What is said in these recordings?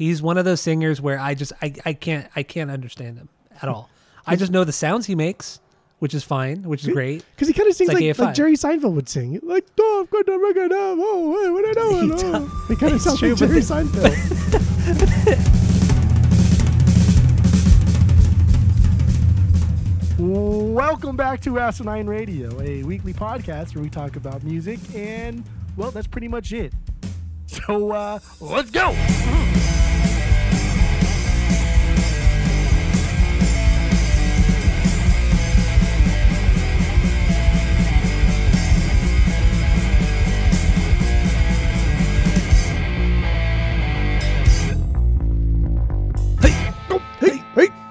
He's one of those singers where I just I, I can't I can't understand him at all. I just know the sounds he makes, which is fine, which is great. Because he kind of sings like like, like, Jerry Seinfeld would sing. Like, oh, I've got to make it up. Oh, hey, what I know. He He, does. he kind of sounds true, like Jerry the- Seinfeld. Welcome back to Asinine Radio, a weekly podcast where we talk about music, and well, that's pretty much it. So uh, let's go.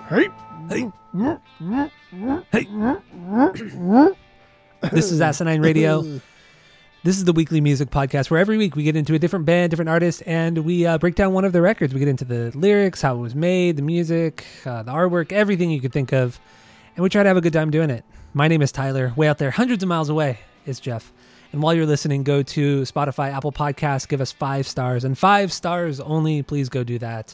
Hey, Hey. Hey. this is Asinine Radio. This is the weekly music podcast where every week we get into a different band, different artist, and we uh, break down one of their records. We get into the lyrics, how it was made, the music, uh, the artwork, everything you could think of, and we try to have a good time doing it. My name is Tyler. Way out there, hundreds of miles away, is Jeff. And while you're listening, go to Spotify, Apple Podcasts, give us five stars, and five stars only. Please go do that.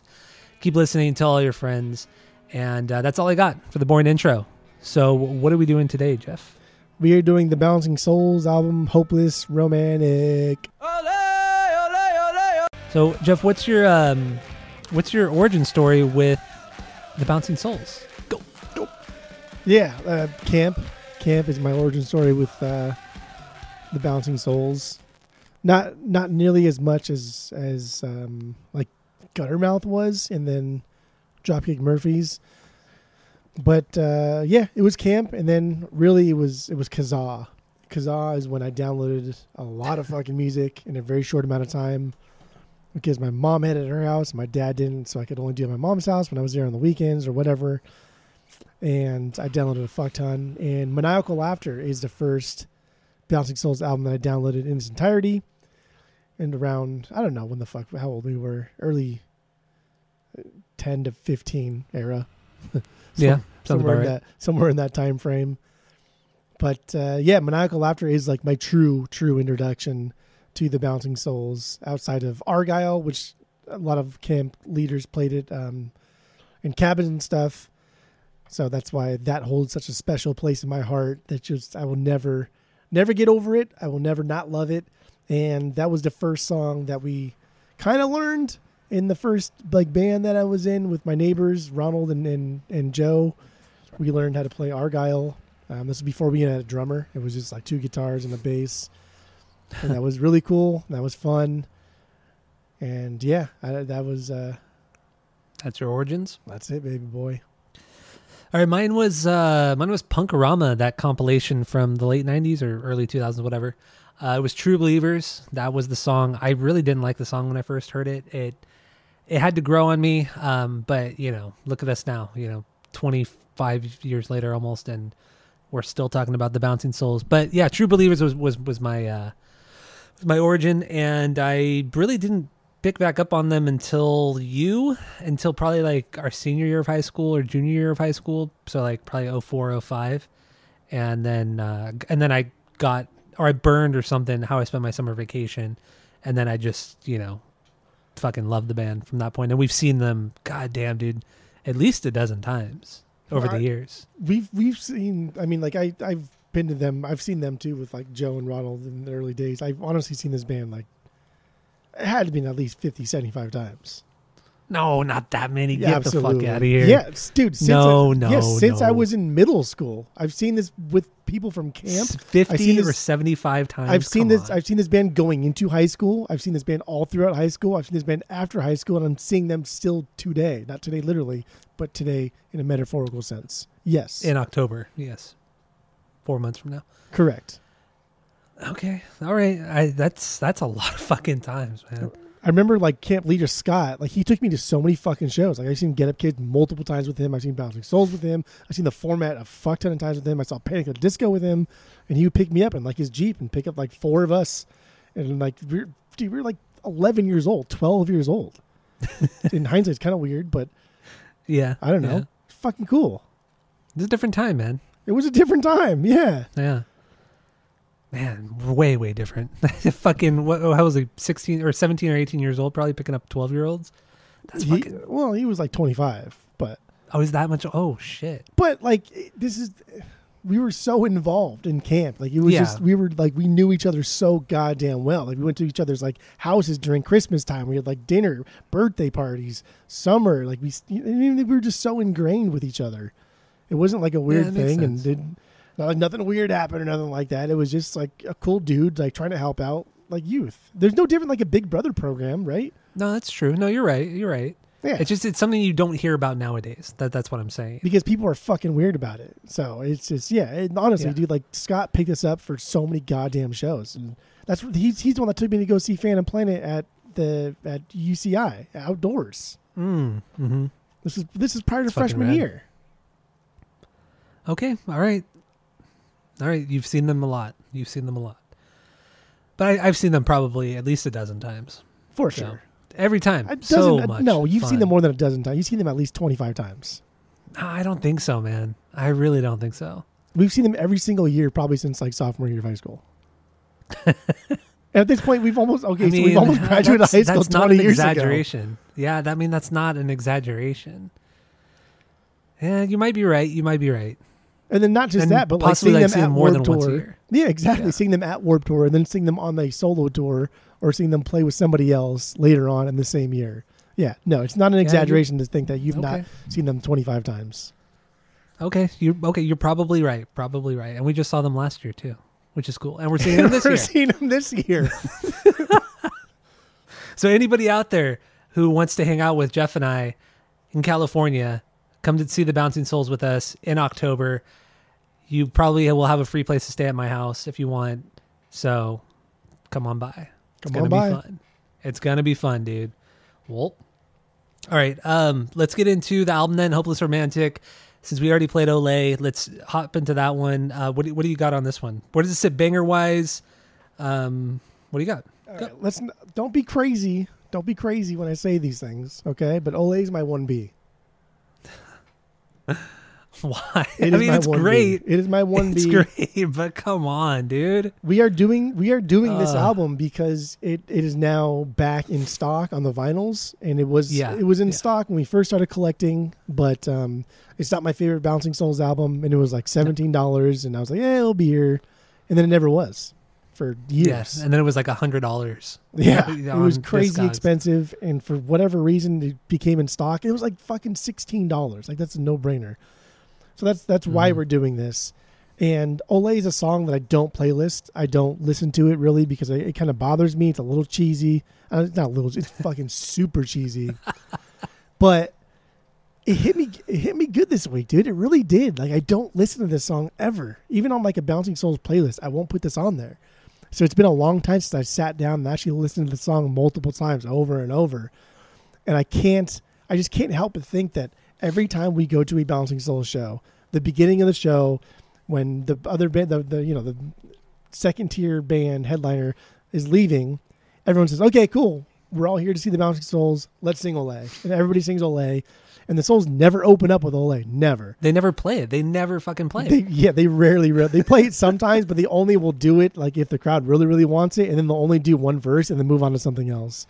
Keep listening, tell all your friends, and uh, that's all I got for the boring intro. So, what are we doing today, Jeff? We are doing the Bouncing Souls album, Hopeless Romantic. So, Jeff, what's your um, what's your origin story with the Bouncing Souls? Go. Yeah, uh, Camp. Camp is my origin story with uh, the Bouncing Souls. Not not nearly as much as as um, like Guttermouth was, and then Dropkick Murphys. But uh, yeah, it was Camp, and then really it was it was Kazaa. Kazaa is when I downloaded a lot of fucking music in a very short amount of time. Because my mom had it at her house, my dad didn't, so I could only do it at my mom's house when I was there on the weekends or whatever and I downloaded a fuck ton. And Maniacal Laughter is the first Bouncing Souls album that I downloaded in its entirety. And around I don't know when the fuck how old we were, early ten to fifteen era. Yeah, somewhere in right. that somewhere in that time frame. But uh, yeah, Maniacal Laughter is like my true true introduction to the Bouncing Souls outside of Argyle, which a lot of camp leaders played it um, in cabins and stuff. So that's why that holds such a special place in my heart. That just I will never, never get over it. I will never not love it. And that was the first song that we kind of learned in the first like band that I was in with my neighbors, Ronald and and, and Joe. We learned how to play Argyle. Um, this was before we had a drummer. It was just like two guitars and a bass, and that was really cool. That was fun. And yeah, I, that was uh, That's your origins. that's it, baby boy. All right, mine was uh, mine was Punkorama, that compilation from the late '90s or early 2000s, whatever. Uh, it was True Believers. That was the song. I really didn't like the song when I first heard it. It it had to grow on me, um, but you know, look at us now. You know, 25 years later, almost, and we're still talking about the Bouncing Souls. But yeah, True Believers was was was my uh, was my origin, and I really didn't pick back up on them until you until probably like our senior year of high school or junior year of high school so like probably 04 05 and then uh and then i got or i burned or something how i spent my summer vacation and then i just you know fucking love the band from that point and we've seen them god damn dude at least a dozen times over Well, the I- years We've we've seen. I mean, like I I've been to them. I've seen them too with like Joe and Ronald in the early days. I've honestly seen this band like it had to be at least 50, 75 times. No not that many Yeah, get the fuck out of here Yeah, dude. Since No, I, no, yeah, since I was in middle school, I've seen this with people from camp. 50 seen or 75 times I've seen Come this. on. I've seen this band going into high school. I've seen this band all throughout high school. I've seen this band after high school, and I'm seeing them still today. Not today, literally, but today in a metaphorical sense. Yes, in october yes four months from now correct. Okay. All right. I that's that's a lot of fucking times, man. I remember like camp leader Scott. Like he took me to so many fucking shows. Like I've seen Get Up Kids multiple times with him. I've seen Bouncing Souls with him. I've seen the format a fuck ton of times with him. I saw Panic at the Disco with him, and he would pick me up in like his jeep and pick up like four of us, and like we're dude, we were like eleven years old, twelve years old. in hindsight, it's kind of weird, but Yeah. I don't know. Yeah. Fucking cool. It's a different time, man. It was a different time. Yeah. Yeah. Man, way way different. fucking what? Oh, how was it? Sixteen or seventeen or eighteen years old, probably picking up twelve year olds. That's He- fucking. well, he was like 25, but Oh, is that much? Oh shit. but like eh, this is we were so involved in camp like it was Yeah. just we were like we knew each other so goddamn well like we went to each other's like houses during christmas time we had like dinner birthday parties summer like we I mean, we were just so ingrained with each other it wasn't like a weird makes thing and did not like nothing weird happened or nothing like that it was just like a cool dude like trying to help out like youth there's no different like a big brother program right No, that's true. No, you're right. You're right. yeah It's just it's something you don't hear about nowadays. That that's what I'm saying. because people are fucking weird about it. So it's just yeah. And honestly, Yeah. dude, like Scott picked us up for so many goddamn shows, and that's he's he's the one that took me to go see Phantom Planet at the at UCI outdoors. Mm. hmm This is this is prior to freshman year. Okay. All right. All right. You've seen them a lot. You've seen them a lot. But I, I've seen them probably at least a dozen times. For So, sure. Every time. A dozen, so uh, much. no, you've seen them more than a dozen times. You've seen them at least twenty five times. I don't think so, man. I really don't think so. We've seen them every single year, probably since like sophomore year of high school. at this point, we've almost okay. I so we've almost graduated that's, high school That's not an years ago. exaggeration. Yeah, that, I mean that's not an exaggeration. Yeah, you might be right. You might be right. And then not just And that, but like seeing like them seeing at Warped Tour. once a year. Yeah, exactly. Yeah. Seeing them at Warp Tour and then seeing them on a solo tour or seeing them play with somebody else later on in the same year. Yeah, no, it's not an you're- exaggeration to think that you've not seen them 25 times. Okay, you okay? You're probably right. Probably right. And we just saw them last year too, which is cool. And we're seeing them this We're year. seeing them this year. So anybody out there who wants to hang out with Jeff and I in California, come to see the Bouncing Souls with us in October. You probably will have a free place to stay at my house if you want. So come on by. It's Come gonna on be by. fun. It's gonna be fun, dude. Well, all right. Um, let's get into the album then. Hopeless Romantic. Since we already played Olé, let's hop into that one. Uh, what do, what do you got on this one? Where does it sit banger wise? Um, what do you got? All right, let's don't be crazy. Don't be crazy when I say these things, okay? But Olé's my 1B. Why? It I mean, it's 1B. great. It is my 1B. It's great, but come on, dude. We are doing we are doing this Uh. album because it, it is now back in stock on the vinyls and it was Yeah, it was in yeah. stock when we first started collecting, but um, it's not my favorite Bouncing Souls album and it was like seventeen dollars and I was like, yeah, it'll be here, and then it never was for years. Yes, and then it was like a hundred dollars. yeah, it was crazy expensive, and for whatever reason, it became in stock. It was like fucking sixteen dollars. Like that's a no brainer. So that's that's why Mhm. we're doing this. And Olé is a song that I don't playlist. I don't listen to it really because it, it kind of bothers me. It's a little cheesy. Uh, it's not a little. It's fucking super cheesy. But it hit me. It hit me good this week, dude. It really did. Like I don't listen to this song ever, even on like a Bouncing Souls playlist. I won't put this on there. So it's been a long time since I sat down and actually listened to the song multiple times, over and over. And I can't. I just can't help but think that every time we go to a Bouncing Souls show, the beginning of the show, when the other band, the, the you know the second tier band headliner is leaving, everyone says, "Okay, cool, we're all here to see the Bouncing Souls. Let's sing Olé," and everybody sings Olé, and the Souls never open up with Olé, never. They never play it. They never fucking play They, it. yeah, they rarely re- they play it sometimes, but they only will do it like if the crowd really really wants it, and then they'll only do one verse and then move on to something else.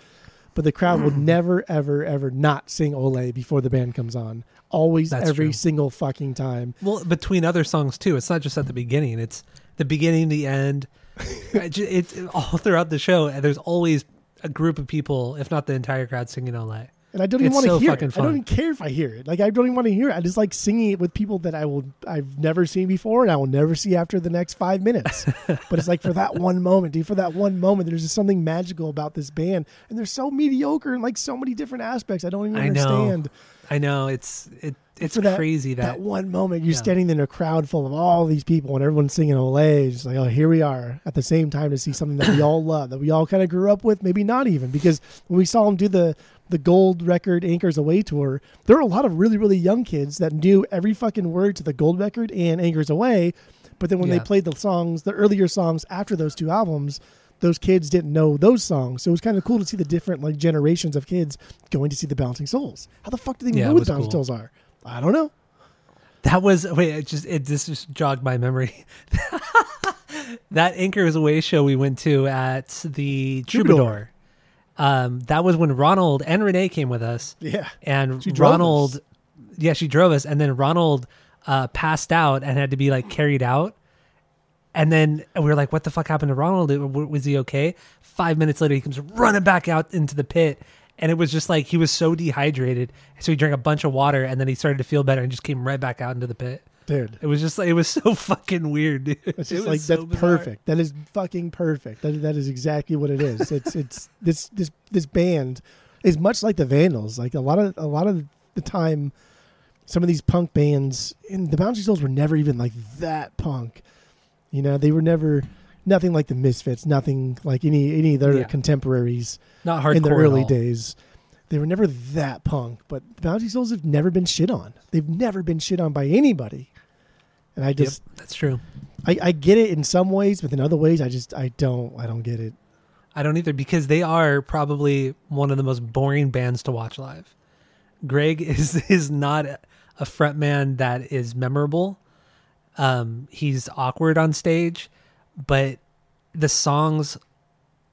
But the crowd will never ever ever not sing Olé before the band comes on. Always, That's every true. single fucking time. Well, between other songs too. It's not just at the beginning. It's the beginning, the end. it's it, it- all throughout the show. And there's always a group of people, if not the entire crowd, singing "Olé." And I don't even want to so hear it. I don't even care if I hear it. Like I don't even want to hear it. I just like singing it with people that I will I've never seen before and I will never see after the next five minutes. but it's like for that one moment, dude, for that one moment, there's just something magical about this band. And they're so mediocre in like so many different aspects. I don't even I know. understand. I know it's it. It's that- crazy That, that, one moment you're yeah. standing in a crowd full of all these people and everyone's singing Olé. It's just like, oh, here we are at the same time to see something that we all love, that we all kind of grew up with, maybe not even. Because when we saw them do the the gold record Anchors Aweigh tour, there were a lot of really, really young kids that knew every fucking word to the gold record and Anchors Aweigh. But then when Yeah. they played the songs, the earlier songs after those two albums, those kids didn't know those songs. So it was kind of cool to see the different like generations of kids going to see the Bouncing Souls. How the fuck do they Yeah, know what Bouncing cool. Souls are? I don't know. that was wait. It just it this just jogged my memory. that Anchors Aweigh show we went to at the Troubadour. Troubadour. Um, that was when Ronald and Renee came with us, Yeah. and Ronald, us. yeah, she drove us, and then Ronald uh, passed out and had to be like carried out. And then we were like, "What the fuck happened to Ronald? Was he okay?" Five minutes later, he comes running back out into the pit, and it was just like he was so dehydrated, so he drank a bunch of water, and then he started to feel better, and just came right back out into the pit. Dude. It was just like it was so fucking weird, dude. It's It just was like so that's bizarre. perfect. That is fucking perfect. That that is exactly what it is. It's it's this this this band is much like the Vandals. Like a lot of a lot of the time, some of these punk bands and the Bouncing Souls were never even like that punk. You know, they were never nothing like the Misfits. Nothing like any any of their Yeah. contemporaries Not hardcore in the early days. They were never that punk, but the Bouncing Souls have never been shit on. They've never been shit on by anybody. And I Yep, just that's true. I, I get it in some ways, but in other ways, I just I don't I don't get it. I don't either because they are probably one of the most boring bands to watch live. Greg is is not a frontman that is memorable. Um, he's awkward on stage, but the songs,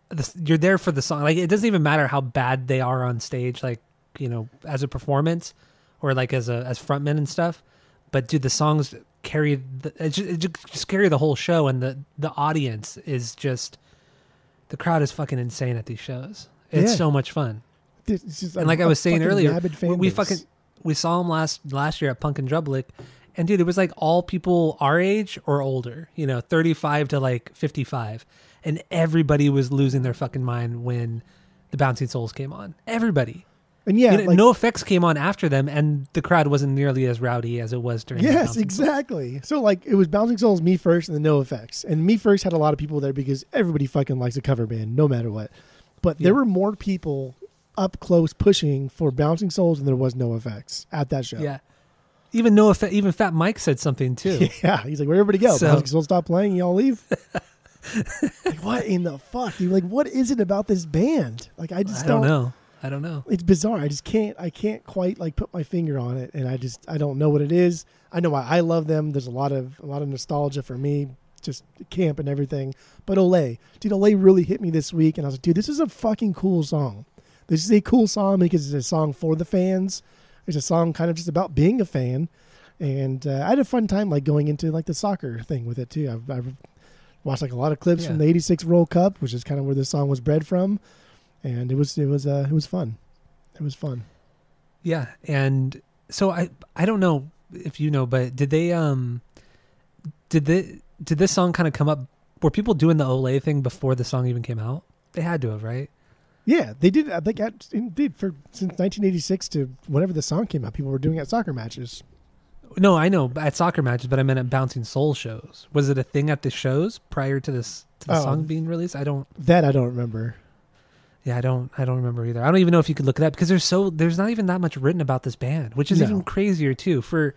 the, you're there for the song. Like it doesn't even matter how bad they are on stage, like you know, as a performance or like as a as frontmen and stuff. But dude, the songs carry the, it just, it just carry the whole show, and the the audience is just the crowd is fucking insane at these shows. It's Yeah. so much fun. And like I was saying earlier, we, we fucking we saw him last last year at Punk and Drublic, and dude, it was like all people our age or older, you know, thirty five to like fifty five, and everybody was losing their fucking mind when the Bouncing Souls came on. Everybody, and yeah, You know, like, NOFX came on after them, and the crowd wasn't nearly as rowdy as it was during. the yes, Bouncing Souls. exactly. So like it was Bouncing Souls, me first, and then NOFX. And me first had a lot of people there because everybody fucking likes a cover band, no matter what. But there were more people up close pushing for Bouncing Souls than there was NOFX at that show. Yeah, even no effect. Even Fat Mike said something too. Yeah, he's like, where everybody go? So- Souls stop playing, y'all leave. like, what in the fuck, dude? Like, what is it about this band? Like, I just I don't know. I don't know. It's bizarre. I just can't. I can't quite like put my finger on it, and I just I don't know what it is. I know I, I love them. There's a lot of a lot of nostalgia for me, just camp and everything. But Olé, dude, Olé really hit me this week, and I was like, dude, this is a fucking cool song. This is a cool song because it's a song for the fans. It's a song kind of just about being a fan, and uh, I had a fun time like going into like the soccer thing with it too. I've, I've watched like a lot of clips from the '86 World Cup, which is kind of where this song was bred from, and it was it was uh, it was fun. It was fun. Yeah, and so I I don't know if you know, but did they um did the did this song kind of come up? Were people doing the Olé thing before the song even came out? They had to have, right? Yeah, they did. Uh, I think at, indeed for since 1986 to whenever the song came out, people were doing it at soccer matches. No, I know at soccer matches, but I meant at Bouncing Soul shows. Was it a thing at the shows prior to this to the Oh. song um, being released? I don't. That I don't remember. Yeah, I don't. I don't remember either. I don't even know if you could look it up because there's so there's not even that much written about this band, which is No. even crazier too for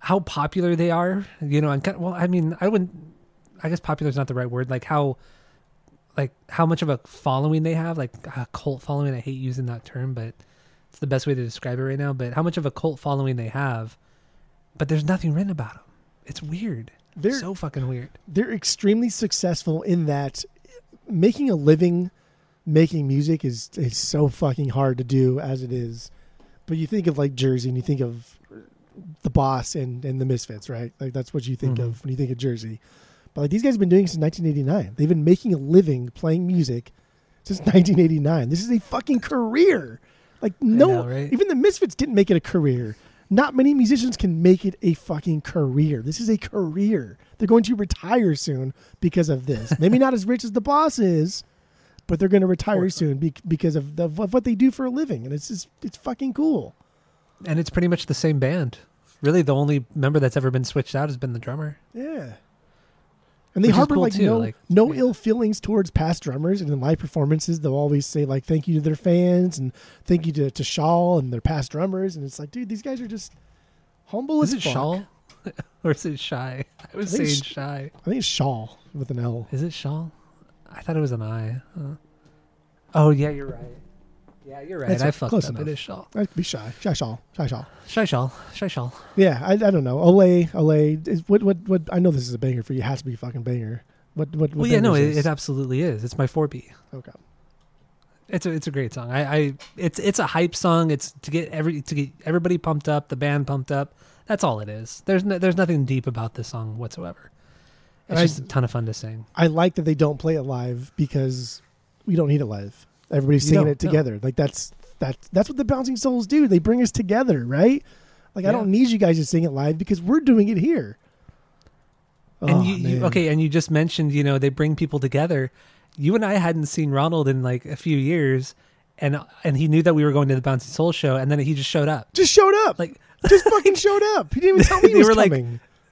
how popular they are. You know, and kind well, I mean, I wouldn't. I guess popular is not the right word. Like how, like how much of a following they have, like a cult following. I hate using that term, but it's the best way to describe it right now. But how much of a cult following they have, but there's nothing written about them. It's weird. They're so fucking weird. they're extremely successful in that making a living making music is is so fucking hard to do as it is. But you think of like Jersey and you think of the boss and, and the Misfits, right? Like that's what you think Mhm. of when you think of Jersey. But like these guys have been doing it since 1989. They've been making a living playing music since 1989. This is a fucking career. Like no, know, right? even the Misfits didn't make it a career. Not many musicians can make it a fucking career. This is a career. They're going to retire soon because of this. Maybe not as rich as the boss is, but they're going to retire soon be- because of, the, of what they do for a living, and it's just it's fucking cool. And it's pretty much the same band. Really, the only member that's ever been switched out has been the drummer. Yeah. And they Which harbor cool, like too, no like- no yeah. ill feelings towards past drummers, and in live performances they'll always say like thank you to their fans and thank you to to Shal and their past drummers, and it's like dude, these guys are just humble Is as it fuck. Shal? or is it Shy? I was I saying Shy. I think it's Shal with an L. Is it Shal? I thought it was an I. Huh. Oh yeah, you're right. Yeah, you're right. That's I right. fucked Close up. enough. It is Shal. I'd be shy, shy Shaw, shy Shaw. Shy Shaw. Shy Shaw. Yeah, I, I don't know. Olé, Olé. Is, what what what? I know this is a banger for you. It has to be a fucking banger. What what? what Well, yeah, no, banger it, is it absolutely is. It's my 4B. okay. It's a it's a great song. I, I it's it's a hype song. It's to get every to get everybody pumped up, the band pumped up. That's all it is. There's no, there's nothing deep about this song whatsoever. It's And I- just a ton of fun to sing. I like that they don't play it live because we don't need it live. Everybody's singing it no. together. Like that's that's that's what the bouncing souls do. They bring us together, right? Like I don't need you guys to sing it live because we're doing it here. And Oh, you, you okay? And you just mentioned you know they bring people together. You and I hadn't seen Ronald in like a few years, and and he knew that we were going to the Bouncing Soul show, and then he just showed up. Just showed up. Like just fucking showed up. He didn't even tell me he They was were like-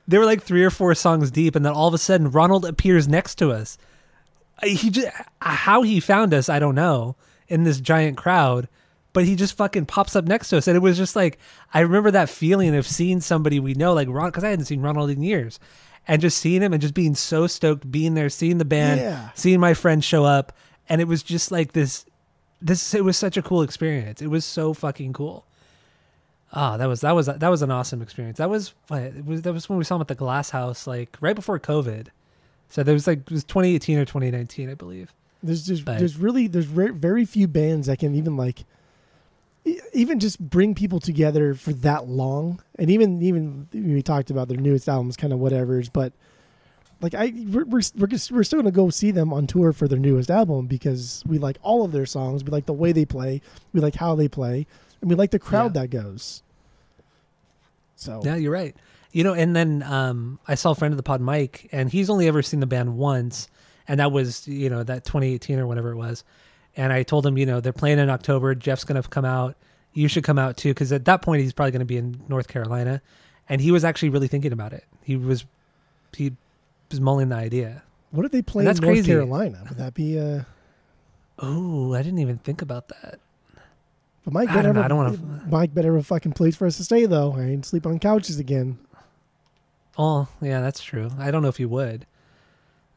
they were like three or four songs deep, and then all of a sudden Ronald appears next to us. He just how he found us, I don't know, in this giant crowd, but he just fucking pops up next to us, and it was just like I remember that feeling of seeing somebody we know, like Ron, because I hadn't seen Ronald in years, and just seeing him and just being so stoked, being there, seeing the band, Yeah. seeing my friend show up, and it was just like this. This it was such a cool experience. It was so fucking cool. Oh, that was that was that was an awesome experience. That was what it was. That was when we saw him at the Glass House, like right before COVID. So there was like it was 2018 or 2019, I believe. There's just But- there's really there's very, very few bands that can even like even just bring people together for that long. And even even we talked about their newest albums, kind of whatever's, but like I we're we're we're, just, we're still gonna go see them on tour for their newest album because we like all of their songs. We like the way they play. We like how they play, and we like the crowd Yeah. that goes. So Yeah, you're right. You know, and then um, I saw a friend of the pod, Mike, and he's only ever seen the band once, and that was you know that 2018 or whatever it was. And I told him, you know, they're playing in October. Jeff's gonna come out. You should come out too, because at that point he's probably gonna be in North Carolina, and he was actually really thinking about it. He was he was mulling the idea. what if they play in North crazy. Carolina? Would that be uh? Oh, I didn't even think about that. But Mike I better don't know, I a- don't wanna- Mike better have a fucking place for us to stay though. I ain't sleep on couches again. Oh, yeah, that's true. I don't know if you would.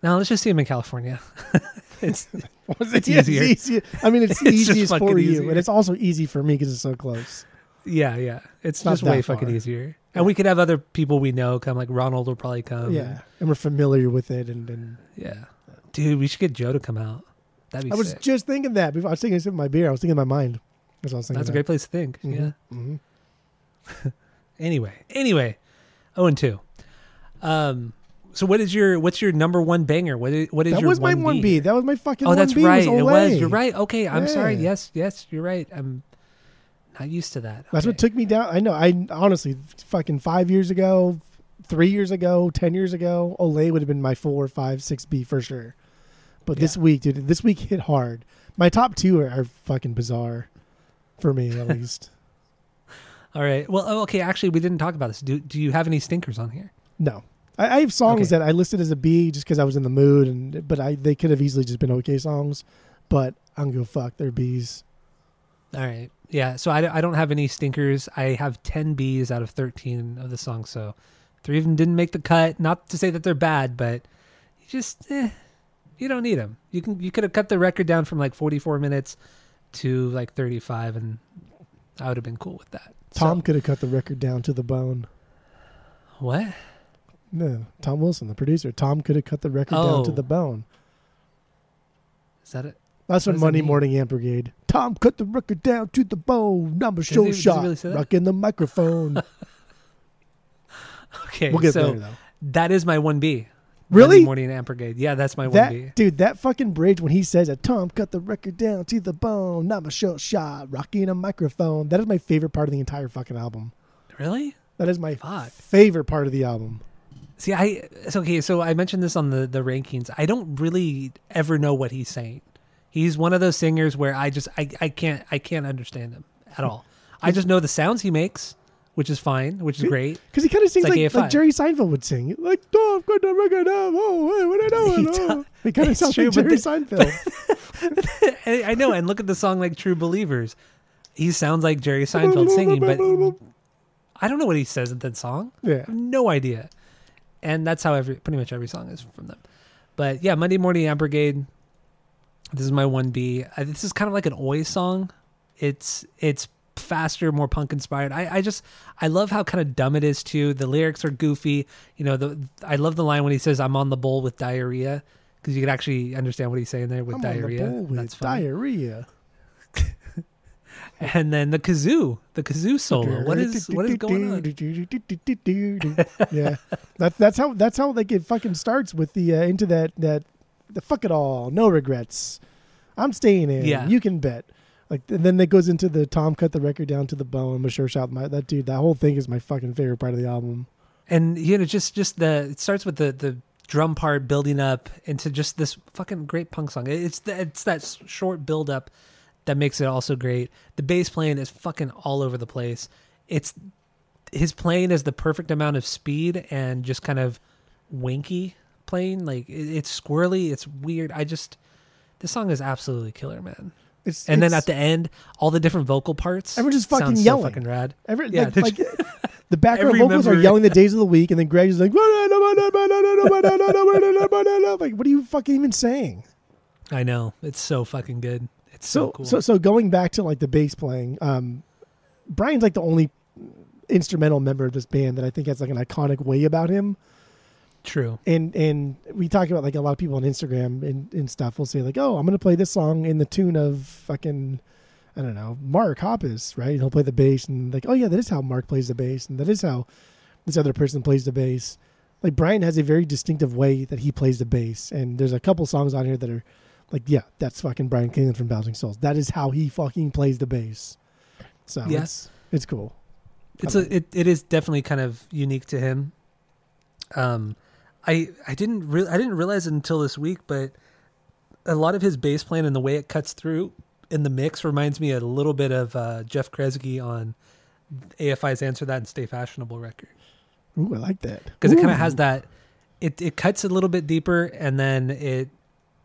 No, let's just see him in California. it's It's Yeah, easier. easier. I mean, it's, It's easiest for you, easier. but it's also easy for me because it's so close. yeah, yeah. It's Not just way that fucking far. easier. And we could have other people we know come, like Ronald will probably come. yeah, and we're familiar with it. And, and yeah. Dude, we should get Joe to come out. That'd be I was sick. just thinking that. Before I was taking a sip of my beer. I was thinking in my mind. That's what I was thinking. That's a great place to think. Yeah. hmm Anyway, anyway, oh and two. Um, so what is your what's your number one banger? What is what is That your was my 1B? That was my fucking. Oh, that's 1B right. Was it was. You're right. Okay, I'm sorry. Yes, yes, you're right. I'm not used to that. That's what took me down. I know. I honestly, fucking five years ago, three years ago, ten years ago, Olé would have been my four, five, six B for sure. But this week, dude, this week hit hard. My top two are, are fucking bizarre, for me at least. All right. Well, oh, okay. Actually, we didn't talk about this. Do Do you have any stinkers on here? No, I, I have songs Okay. that I listed as a B just because I was in the mood, and but I they could have easily just been okay songs. But I'm gonna go fuck. They're B's. All right. Yeah. So I, I don't have any stinkers. I have 10 Bs out of 13 of the songs. So three of them didn't make the cut. Not to say that they're bad, but you just, eh, you don't need them. You can, you could have cut the record down from like 44 minutes to like 35 and I would have been cool with that. Tom So- could have cut the record down to the bone. what? No, Tom Wilson, the producer. Tom could have cut the record down to Oh. the bone. Is that it? That's What what does that Monday mean? Morning Amp Brigade. Tom cut the record down to the bone. Number show he- does he shot. really say that? Rocking the microphone. Okay. we'll get so there though. that is my 1B. Really? Monday Morning Amp Brigade. Yeah, that's my 1B. That dude, that fucking bridge when he says that Tom cut the record down to the bone, number show shot, rocking a microphone. That is my favorite part of the entire fucking album. Really? That is my Fuck. favorite part of the album. See, I it's okay. So I mentioned this on the the rankings. I don't really ever know what he's saying. He's one of those singers where I just I, I can't I can't understand him at all. I just know the sounds he makes, which is fine, which is great. Because he kind of sings like like, like Jerry Seinfeld would sing. Like, Tom cut the record down. Oh, hey, what I He know? does. He kind of sounds true, like Jerry the- Seinfeld. I I know, and look at the song like True Believers. He sounds like Jerry Seinfeld singing, but I don't know what he says in that song. Yeah. no idea. And that's how every pretty much every song is from them. But yeah, Monday Morning Amp Brigade. This is my one B. This is kind of like an Oi song. It's it's faster, more punk inspired. I, I just I love how kind of dumb it is too. The lyrics are goofy. You know, the I love the line when he says "I'm on the bowl with diarrhea" because you can actually understand what he's saying there with I'm on the diarrhea. bowl with That's funny. diarrhea. And then the kazoo, the kazoo solo. What is what is going on? yeah, that's that's how that's how like it fucking starts with the uh, into that that the fuck it all, no regrets. I'm staying in. Yeah. you can bet. Like and then it goes into the Tom cut the record down to the bone. Mature shot my that dude. That whole thing is my fucking favorite part of the album. and you know just just the it starts with the the drum part building up into just this fucking great punk song it's the, it's that short build up that makes it also great. The bass playing is fucking all over the place. It's his playing is the perfect amount of speed and just kind of winky playing. Like it, it's squirrely it's weird. I just this song is absolutely killer man. It's and then at the end all the different vocal parts Everyone's just fucking sound so yelling. fucking rad. Every, Yeah, like, like, the background Every vocals are yelling the days of the week, and then Greg is like, like, what are you fucking even saying? i know. It's so fucking good it's so, So, cool so, so going back to like the bass playing, um, Bryan's like the only instrumental member of this band that I think has like an iconic way about him. true And and we talk about like a lot of people on Instagram and, and stuff will say like, oh, I'm gonna play this song in the tune of fucking I don't know, Mark Hoppus, right? And he'll play the bass and like, oh yeah, that is how Mark plays the bass, and that is how this other person plays the bass. Like Bryan has a very distinctive way that he plays the bass, and there's a couple songs on here that are like, yeah, that's fucking Bryan Kienlen from Bouncing Souls. That is how he fucking plays the bass. So yes, it's it's cool. it's a it, it is definitely kind of unique to him um i i didn't re- i didn't realize it until this week but a lot of his bass playing and the way it cuts through in the mix reminds me a little bit of uh jeff kresge on afi's answer that and stay fashionable record Ooh, I like that because it kind of has that it it cuts a little bit deeper and then it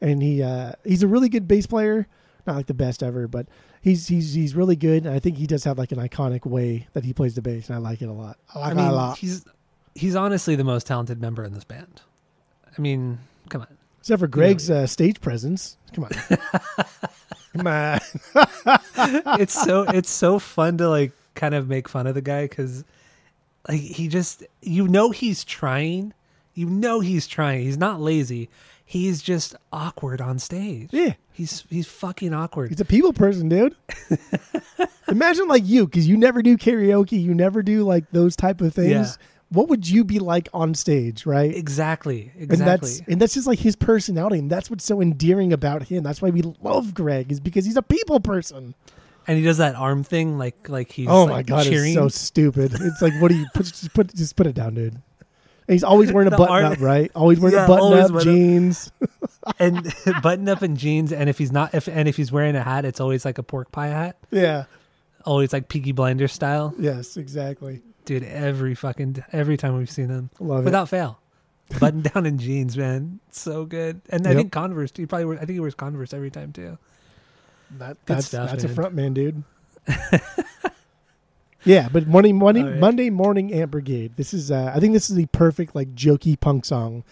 and he uh he's a really good bass player. Not like the best ever, but he's he's he's really good. And I think he does have like an iconic way that he plays the bass, and I like it a lot. I like I it a lot. he's he's honestly the most talented member in this band. I mean, come on. Except for Greg's uh, stage presence. Come on. Come on. It's so it's so fun to like kind of make fun of the guy cuz like he just you know he's trying. You know he's trying. He's not lazy. He's just awkward on stage. Yeah. He's he's fucking awkward. He's a people person, dude. Imagine like you, because you never do karaoke, you never do like those type of things. Yeah. What would you be like on stage, right? Exactly. And Exactly. that's and that's just like his personality, and that's what's so endearing about him. That's why we love Greg, is because he's a people person. and he does that arm thing like like he's oh like, my god, cheering. it's so stupid. It's like, what do you put? Just put, just put it down, dude. And he's always wearing a button arm- up, right? Always wearing Yeah, a button up jeans. and button up in jeans and if he's not if and if he's wearing a hat it's always like a pork pie hat yeah. always like Peaky Blinder style. Yes, exactly. Dude, every fucking every time we've seen him, Love it. without fail, button down in jeans, man, so good. And I think Converse. He probably. I think he wears Converse every time too. That, that's stuff, that's man. a front man, dude. Yeah, but Monday morning All right. Monday morning Amp Brigade. This is uh, I think this is the perfect like jokey punk song.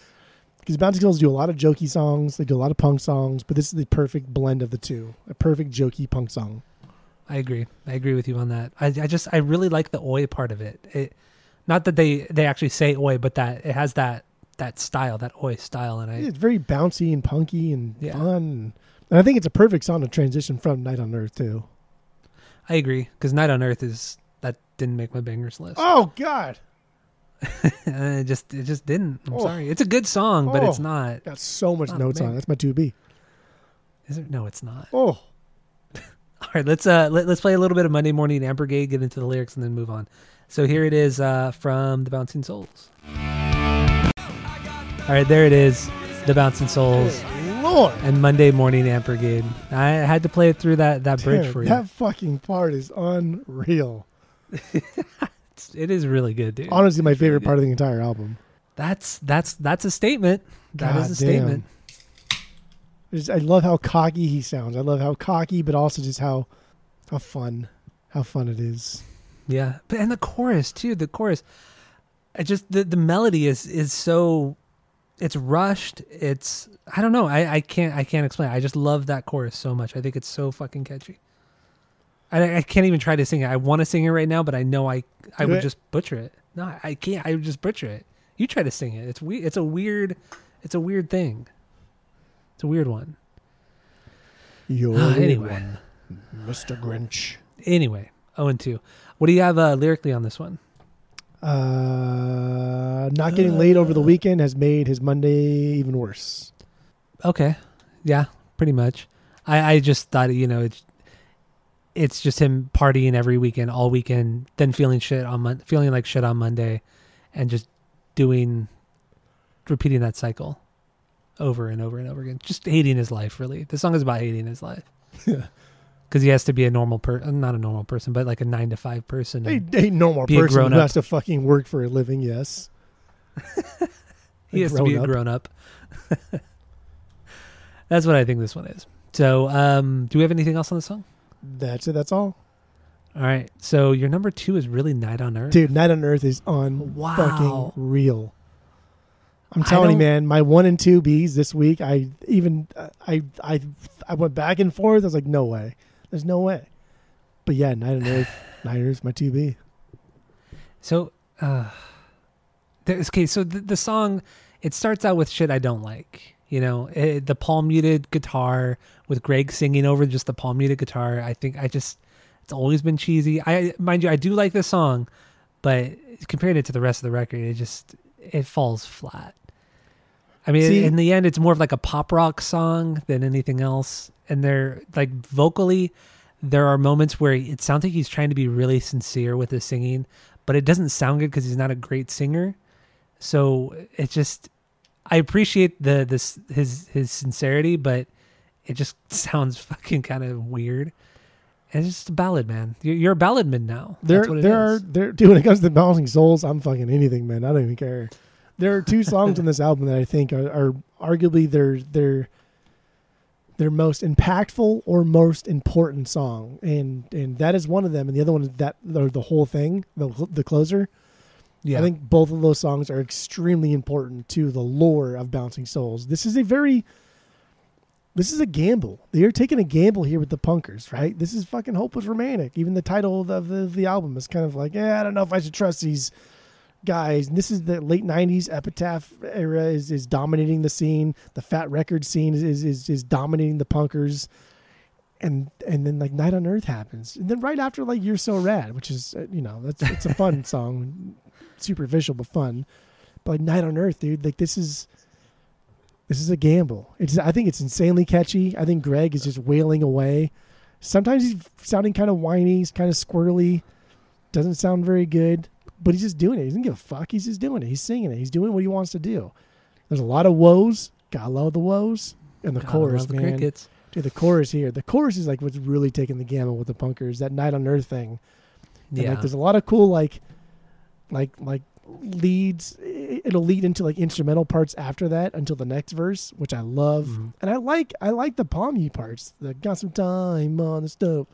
Because Bounty Girls do a lot of jokey songs, they do a lot of punk songs, but this is the perfect blend of the two. A perfect jokey punk song. I agree. I agree with you on that. I, I just I really like the oi part of it. It not that they they actually say oi, but that it has that that style, that oi style, and I It's very bouncy and punky and Yeah. fun. And I think it's a perfect song to transition from Night on Earth too. I agree because Night on Earth is didn't make my bangers list. Oh God. it just it just didn't. I'm Oh. sorry. It's a good song, but it's Oh. not. Got so much notes on it. That's my two B. Is it? No, it's not. Oh. All right, let's uh let, let's play a little bit of Monday Morning Amp Brigade, get into the lyrics, and then move on. So here it is uh, from the Bouncing Souls. All right, there it is, the Bouncing Souls Lord. and Monday Morning Amp Brigade. I had to play it through that that bridge Dude, for you. That fucking part is unreal. It's, it is really good, dude. Honestly, my favorite part of the entire album. That's that's that's a statement. That is God a statement. Just- I love how cocky he sounds. I love how cocky, but also just how How fun. How fun it is. Yeah, but and the chorus too. The chorus, I just the the melody is is so, it's rushed. It's I don't know. I I can't I can't explain. I just love that chorus so much. I think it's so fucking catchy. I I can't even try to sing it. I want to sing it right now, but I know I I would just butcher it. No, I can't. I would just butcher it. You try to sing it. It's we. It's a weird. It's a weird thing. It's a weird one. You're Ah, the anyway. one, Mr. Grinch. Anyway, oh and two. What do you have uh, lyrically on this one? Uh, not getting laid over the weekend has made his Monday even worse. Okay. Yeah, pretty much. I, I just thought, you know, it's it's just him partying every weekend, all weekend, then feeling shit on Mon- feeling like shit on Monday, and just doing, repeating that cycle, over and over and over again. Just hating his life. Really, the song is about hating his life. Yeah. Because he has to be a normal person, not a normal person, but like a nine to five person. A, a normal Be a person who has to fucking work for a living, yes. he has to be a grown-up. grown up. That's what I think this one is. So, um, do we have anything else on the song? That's it. That's all. All right. So your number two is really Night on Earth. Dude, Night on Earth is on Wow. fucking real. I'm telling you, man. My one and two Bs this week. I even I I I went back and forth. I was like, no way. There's no way. But yeah, Night on Earth. Night on Earth's my two B. So, uh, there's, okay. So the, the song, it starts out with shit I don't like. You know, it, the palm muted guitar with Greg singing over just the palm muted guitar. I think I just, it's always been cheesy. I mind you, I do like the song, but compared it to the rest of the record, it just it falls flat. I mean, See- in the end, it's more of like a pop rock song than anything else. And they're like vocally, there are moments where it sounds like he's trying to be really sincere with his singing, but it doesn't sound good because he's not a great singer. So it just, I appreciate the this his his sincerity, but it just sounds fucking kind of weird. And it's just a ballad, man. You're, you're a balladman now. There, That's what it there are is. there. Dude, when it comes to Bouncing Souls, I'm fucking anything, man. I don't even care. There are two songs on this album that I think are, are arguably their their their most impactful or most important song, and and that is one of them. And the other one is that or the whole thing, the the closer. Yeah. I think both of those songs are extremely important to the lore of Bouncing Souls. This is a very this is a gamble. They're taking a gamble here with the punkers, right? This is fucking hopeless romantic. Even the title of the, the album is kind of like, yeah, I don't know if I should trust these guys. And this is the late '90s Epitaph era is is dominating the scene. The Fat Record scene is is is, is dominating the punkers. And and then like Night on Earth happens, and then right after like You're So Rad, which is uh, you know that's it's a fun song, superficial but fun. But like Night on Earth, dude, like this is this is a gamble. It's I think it's insanely catchy. I think Greg is just wailing away. Sometimes he's sounding kind of whiny, he's kind of squirrely, doesn't sound very good, but he's just doing it. He doesn't give a fuck. He's just doing it. He's singing it. He's doing what he wants to do. There's a lot of woes. Gotta love the woes. And the Gotta chorus, the man. crickets. Dude, the chorus here. The chorus is like what's really taking the gamble with the punkers. That Night on Earth thing. And Yeah. like there's a lot of cool like like like leads it'll lead into like instrumental parts after that until the next verse, which I love. Mhm. And I like I like the palmy parts. The got some time on the stove.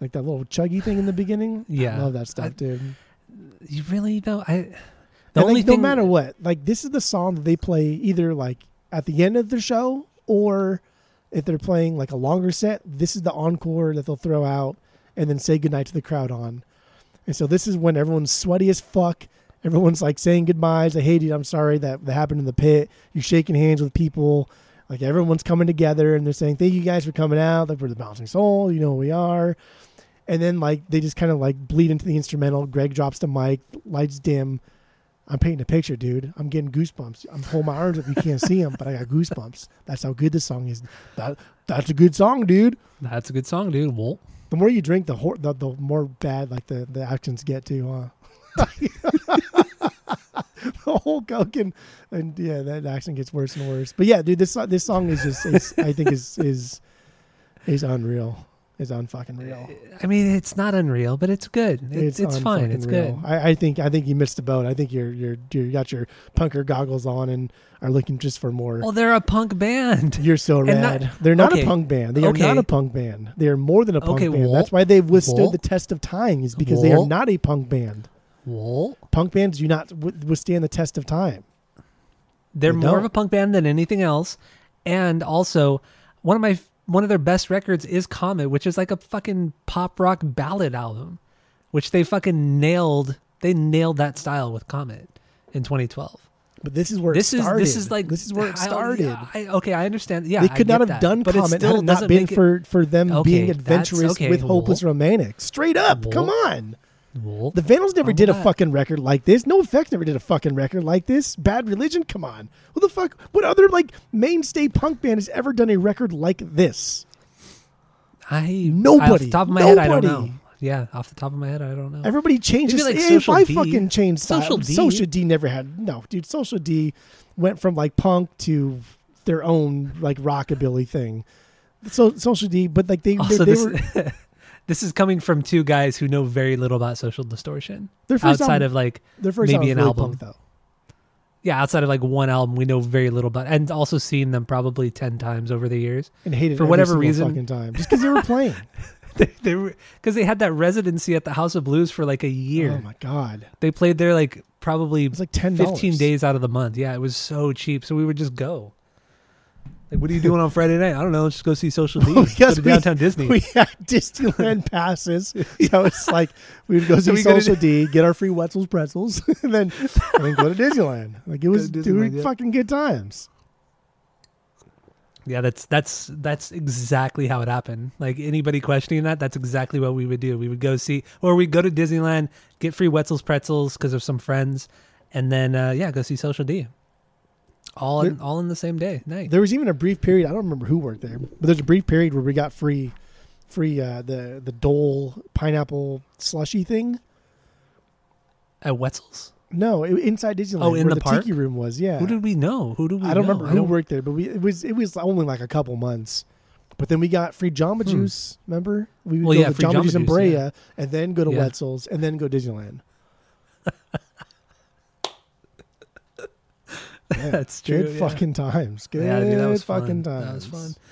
Like that little chuggy thing in the beginning. Yeah. I love that stuff, I- dude. You really though? I the And, only like, no matter what, like this is the song that they play either like at the end of the show or if they're playing like a longer set, this is the encore that they'll throw out and then say goodnight to the crowd on. And so this is when everyone's sweaty as fuck. Everyone's like saying goodbyes. I hate it. I'm sorry that that happened in the pit. You're shaking hands with people. Like everyone's coming together and they're saying, Thank you guys for coming out. Like we're the bouncing soul, you know who we are. And then like they just kind of like bleed into the instrumental. Greg drops the mic, lights dim. I'm painting a picture, dude. I'm getting goosebumps. I'm holding my arms up. You can't see them, but I got goosebumps. That's how good this song is. That that's a good song, dude. that's a good song, dude. Well, The more you drink, the hor- the, the more bad like the, the actions get too, huh? the whole coke and, and yeah, that accent gets worse and worse. But yeah, dude, this this song is just I think is is is unreal. Is unfucking real. I mean, it's not unreal, but it's good. It, it's fine. It's real. good. I, I think I think you missed the boat. I think you're you're you got your punker goggles on and are looking just for more. Well, they're a punk band. You're so And not- rad. They're not okay. a punk band. They are not a punk band. They are more than a punk Okay, band. That's why they've withstood the test of time. Is because they are not a punk band. Well, Punk bands do not withstand the test of time. they're They more don't. of a punk band than anything else, and also one of my one of their best records is Comet, which is like a fucking pop rock ballad album, which they fucking nailed. They nailed that style with Comet in 2012. But this is where this it is started. this is like this is where it I- started. I, okay, I understand. Yeah, they could not have that, done but Comet had it not been it- for for them Okay, being adventurous okay, with hopeless well- romantic. Straight up, Well- come on. Well, The Vandals never All did a fucking record like this. NOFX never did a fucking record like this. Bad Religion, come on. Who the fuck? What other like mainstay punk band has ever done a record like this? I Nobody. Off the top of my head, I don't know. Yeah, off the top of my head, I don't know. Everybody changes. Like if I D. fucking changed style, Social D. Social D never had no, dude. Social D went from like punk to their own like rockabilly thing. So Social D, but like they also, they, they this were this is coming from two guys who know very little about social distortion. their first Outside album, of like, their first maybe an really album. punk though. yeah, outside of like one album, we know very little about, and also seen them probably ten times over the years. And hated For every whatever reason- fucking time just because they were playing. they, they were because they had that residency at the House of Blues for like a year. Oh my god, They played there like probably it was like ten 15 days out of the month. Yeah, it was so cheap. So we would just go. Like, what are you doing on Friday night? I don't know. Let's just go see Social D. Because go to we- downtown Disney. We had Disneyland passes, so it's like we would go see to- Social D, get our free Wetzel's pretzels, and then and then go to Disneyland. Like it was doing yeah. fucking good times. yeah, that's that's that's exactly how it happened. Like anybody questioning that, that's exactly what we would do. We would go see, or we'd go to Disneyland, get free Wetzel's pretzels because of some friends, and then uh, yeah, go see Social D. All in, all in the same day night. There was even a brief period. I don't remember who worked there, but there's a brief period where we got free, free uh, the the Dole pineapple slushy thing. At Wetzel's. No, it, inside Disneyland. Oh, in where the park? tiki room was. Yeah, Who did we know? Who do we? I don't know? remember who worked there, but we it was it was only like a couple months. But then we got free Jamba Hmm. Juice. Remember, we would Well, go yeah, to Jamba Jamba Juice and Brea, yeah. and then go to Yeah. Wetzel's, and then go Disneyland. Yeah, That's true. Good yeah. fucking times. Good Yeah, dude, that was fucking fun. times. That was fun.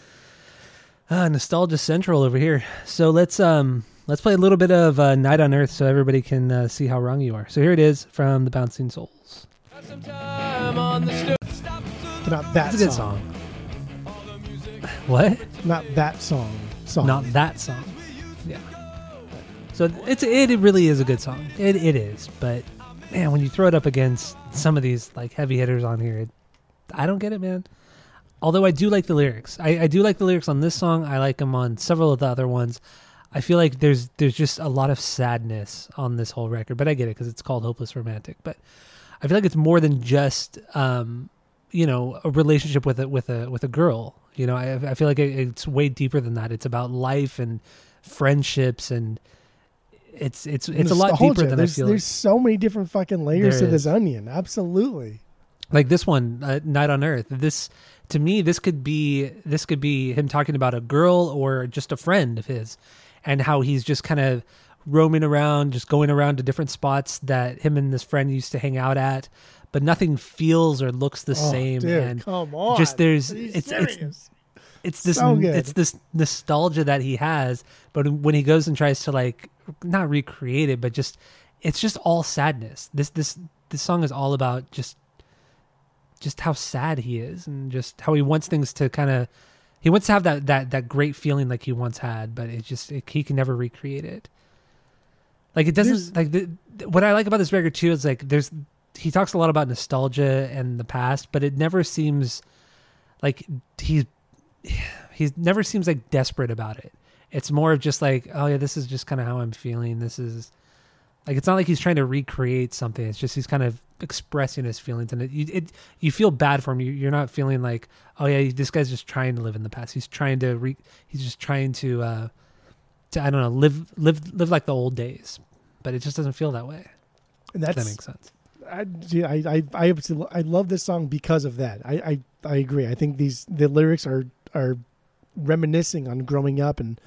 Ah, nostalgia central over here. So let's um let's play a little bit of uh, Night on Earth so everybody can uh, see how wrong you are. So here it is from the Bouncing Souls. Not that It's a good song. song. What? Not that song. Song. Not that song. Yeah. So it's it, it really is a good song. It it is, but man, when you throw it up against some of these like heavy hitters on here, it, I don't get it, man. Although I do like the lyrics, I, I do like the lyrics on this song. I like them on several of the other ones. I feel like there's there's just a lot of sadness on this whole record, but I get it because it's called Hopeless Romantic. But I feel like it's more than just um, you know a relationship with a with a with a girl. You know, I, I feel like it, it's way deeper than that. It's about life and friendships, and it's it's it's a lot deeper than I there's, feel. There's Like. so many different fucking layers There to this onion. Absolutely. like this one, uh, Night on Earth. This to me, this could be this could be him talking about a girl or just a friend of his, and how he's just kind of roaming around, just going around to different spots that him and this friend used to hang out at, but nothing feels or looks the Oh, same. dude, and come on. just there's it's it's it's this So it's this nostalgia that he has but when he goes and tries to like not recreated, but just it's just all sadness this this this song is all about just just how sad he is and just how he wants things to kind of he wants to have that that that great feeling like he once had but it just it, he can never recreate it like it doesn't like the, what i like about this record too is like there's he talks a lot about nostalgia and the past but it never seems like he's he never seems like desperate about it. It's more of just like, oh yeah, this is just kind of how I'm feeling. This is like it's not like he's trying to recreate something. It's just he's kind of expressing his feelings, and it you, it you feel bad for him. You, you're not feeling like, oh yeah, this guy's just trying to live in the past. He's trying to re, he's just trying to uh to I don't know live live live like the old days, but it just doesn't feel that way. And that's that makes sense. I, I, I, I, I love this song because of that. I, I, I agree. I think these the lyrics are are reminiscing on growing up and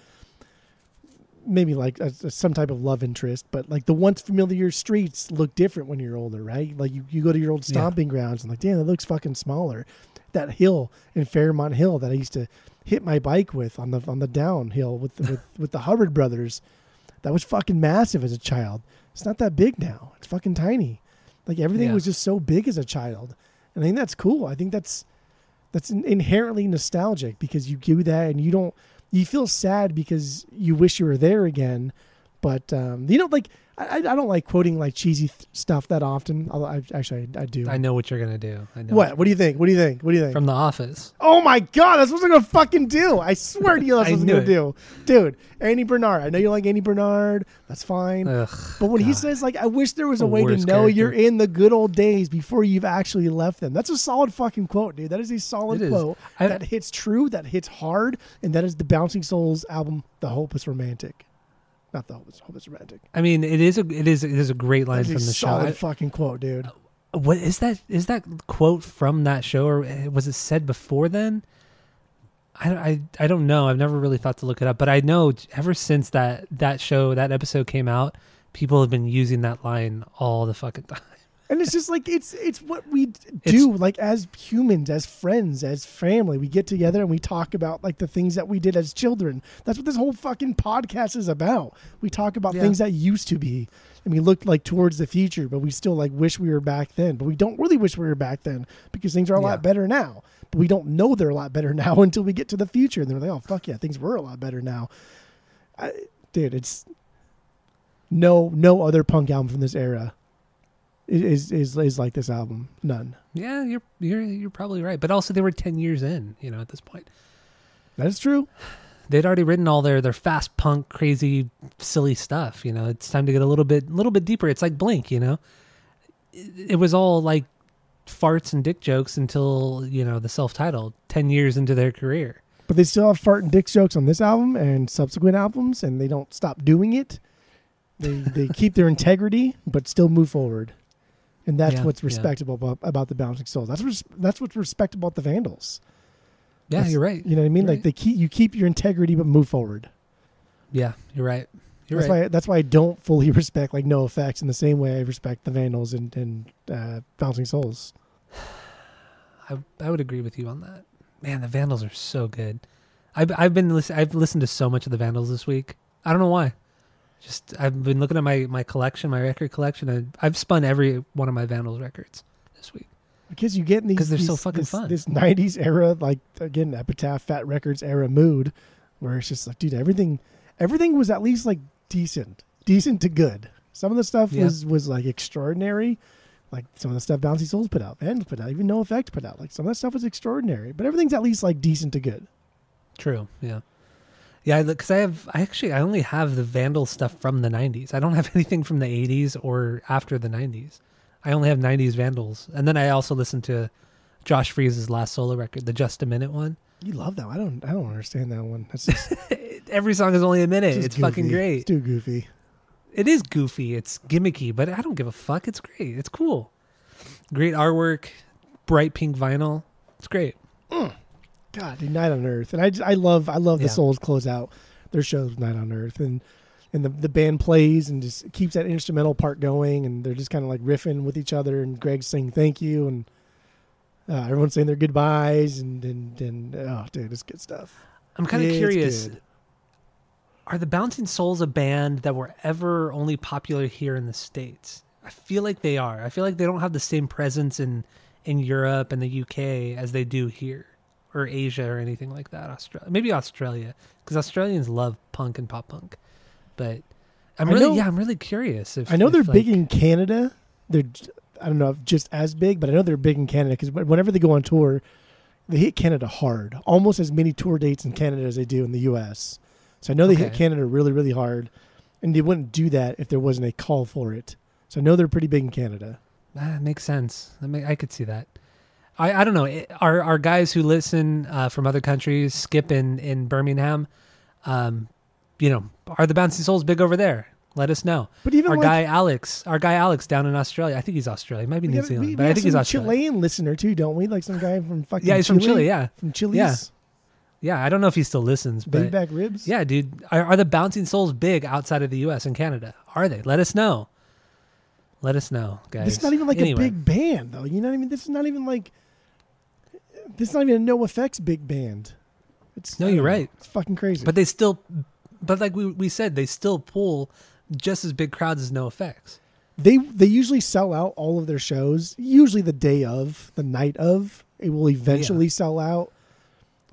maybe like a, a- some type of love interest, but like the once familiar streets look different when you're older, right? Like you, you go to your old Yeah. stomping grounds and like, damn, that looks fucking smaller. That hill in Fairmont Hill that I used to hit my bike with on the on the downhill with the, with with the Hubbard brothers, that was fucking massive as a child. It's not that big now. It's fucking tiny. Like everything Yeah. was just so big as a child, and I think that's cool. I think that's that's inherently nostalgic because you do that and you don't you feel sad because you wish you were there again but um you know like i, I don't like quoting like cheesy th- stuff that often although I, actually I, I do I know what you're gonna do. I know what what do you think what do you think what do you think from The Office. oh my god that's what i'm gonna fucking do i swear to you that's I what i'm gonna it. do dude andy bernard i know you like andy bernard that's fine Ugh, but when he says like, I wish there was The a way to know character. you're in the good old days before you've actually left them. That's a solid fucking quote, dude. That is a solid It is. quote I- that hits true, that hits hard, and that is the Bouncing Souls album, "The Hopeless Romantic." Not the Hopeless, Hopeless Romantic. I mean, it is a it is it is a great line That's from a the show. solid I- fucking quote, dude. what is that? Is that quote from that show, or uh, was it said before then? I, I, I don't know. I've never really thought to look it up, but I know ever since that that show that episode came out, people have been using that line all the fucking time. And it's just like it's it's what we do, like as humans, as friends, as family. We get together and we talk about like the things that we did as children. That's what this whole fucking podcast is about. We talk about Yeah. things that used to be, and we look like towards the future, but we still like wish we were back then. But we don't really wish we were back then because things are a Yeah. lot better now. But we don't know they're a lot better now until we get to the future, and they're like, oh fuck yeah, things were a lot better now. I, dude, it's no no other punk album from this era is is is like this album. None. Yeah, you're you're you're probably right, but also they were ten years in. You know, at this point, That is true. they'd already written all their their fast punk, crazy, silly stuff. You know, it's time to get a little bit a little bit deeper. It's like Blink. You know, it, it was all like farts and dick jokes until you know the self titled ten years into their career. But they still have fart and dick jokes on this album and subsequent albums, and they don't stop doing it. They they keep their integrity, but still move forward, and that's Yeah, what's respectable about, about the Bouncing Souls. That's res- that's what's respectable about the Vandals. Yeah, That's- you're right. You know what I mean? You're like right. they keep you keep your integrity, but move forward. Yeah, you're right. You're that's right. why that's why I don't fully respect like NOFX in the same way I respect the Vandals and and uh, Bouncing Souls. I I would agree with you on that. Man, the Vandals are so good. I've I've been lis- I've listened to so much of the Vandals this week. I don't know why. Just I've been looking at my my collection, my record collection, and I've spun every one of my Vandals records this week. because you get in these 'Cause they're so fucking this, fun. This '90s era, like again, Epitaph, Fat Records era mood, where it's just like, dude, everything, everything was at least like decent, decent to good. Some of the stuff Yeah. was was like extraordinary, like some of the stuff Bouncy Souls put out, Vandals put out, even NOFX put out. Like some of that stuff was extraordinary, but everything's at least like decent to good. True. Yeah. Yeah, because I have I actually I only have the Vandal stuff from the '90s. I don't have anything from the '80s or after the '90s. I only have '90s Vandals, and then I also listened to Josh Freese's last solo record, the Just a Minute one. You love that. one. I don't. I don't understand that one. That's just, Every song is only a minute. It's fucking great. It's too goofy. It is goofy. It's gimmicky, but I don't give a fuck. It's great. It's cool. Great artwork, bright pink vinyl. It's great. Mm. God, dude, Night on Earth, and I, just- I love I love the Yeah. Souls close out their shows Night on Earth, and and the the band plays and just keeps that instrumental part going, and they're just kind of like riffing with each other, and Greg's saying thank you, and uh, everyone's saying their goodbyes, and and and oh, dude, it's good stuff. I'm kind of curious. good. Are the Bouncing Souls a band that were ever only popular here in the states? I feel like they are. I feel like they don't have the same presence in in Europe and the UK as they do here, or Asia or anything like that. Australia, maybe Australia, because Australians love punk and pop punk. But I'm I really, know- yeah, I'm really curious. If I know if, they're like- big in Canada. They're I don't know if just as big, but I know they're big in Canada because whenever they go on tour, they hit Canada hard. Almost as many tour dates in Canada as they do in the U.S. So I know they hit Canada really, really hard, and they wouldn't do that if there wasn't a call for it. So I know they're pretty big in Canada. That makes sense. I mean, I could see that. I, I don't know. Are are guys who listen uh, from other countries, Skip in in Birmingham, um, you know, are the Bouncing Souls big over there? Let us know. But even Our like, guy Alex, our guy Alex down in Australia. I think he's Australia. He might be New Zealand, we- but we I think he's Australian. Chilean listener too, don't we? Like some guy from fucking Yeah, he's from Chile. Yeah, from Chile. Yeah. Yeah, I don't know if he still listens, Big but back ribs. yeah, dude, are, are the Bouncing Souls big outside of the U.S. and Canada? Are they? Let us know. Let us know, guys. This is not even like Anyway, a big band, though. You know what I mean? This is not even like. This is not even a NOFX big band. It's No, you're right. It's fucking crazy. but they still, but like we we said, they still pull just as big crowds as NOFX. they they usually sell out all of their shows. Usually the day of, the night of, it will eventually sell out.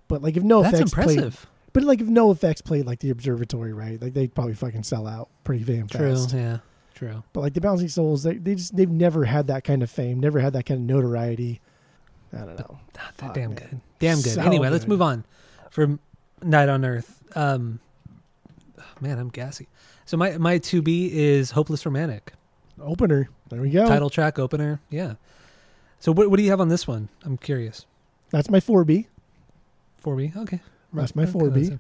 But like if no That's effects played, impressive. but like if NOFX played like the Observatory, right? Like they'd probably fucking sell out pretty damn True. fast. Yeah. True. But like the Bouncing Souls, they they just they've never had that kind of fame, never had that kind of notoriety. I don't know. Ah, Fuck, damn man. good. Damn good. So anyway, let's good. move on from Night on Earth. Um, man, I'm gassy. So my my two B is Hopeless Romantic Opener. There we go. title track opener. Yeah. So what what do you have on this one? I'm curious. That's my four B. Four B. Okay. That's my 4B. that's-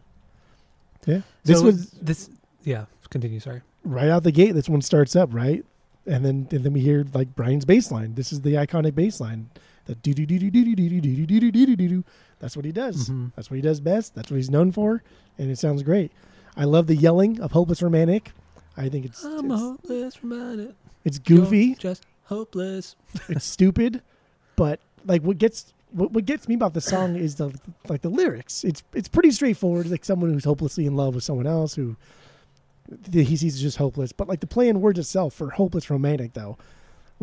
Yeah. This so was this. Yeah. Continue. Sorry. right out the gate. This one starts up right, and then and then we hear like Bryan's bass line. This is the iconic bass line. The do do do do do do do do do do do do do. That's what he does. Mhm. That's what he does best. That's what he's known for, and it sounds great. I love the yelling of "Hopeless Romantic." I think it's I'm it's, hopeless romantic. it's goofy. You're just hopeless. it's stupid, but like what gets what, what gets me about the song is the like the lyrics. It's it's pretty straightforward. Like someone who's hopelessly in love with someone else who he sees as just hopeless. But like the play in words itself for hopeless romantic though,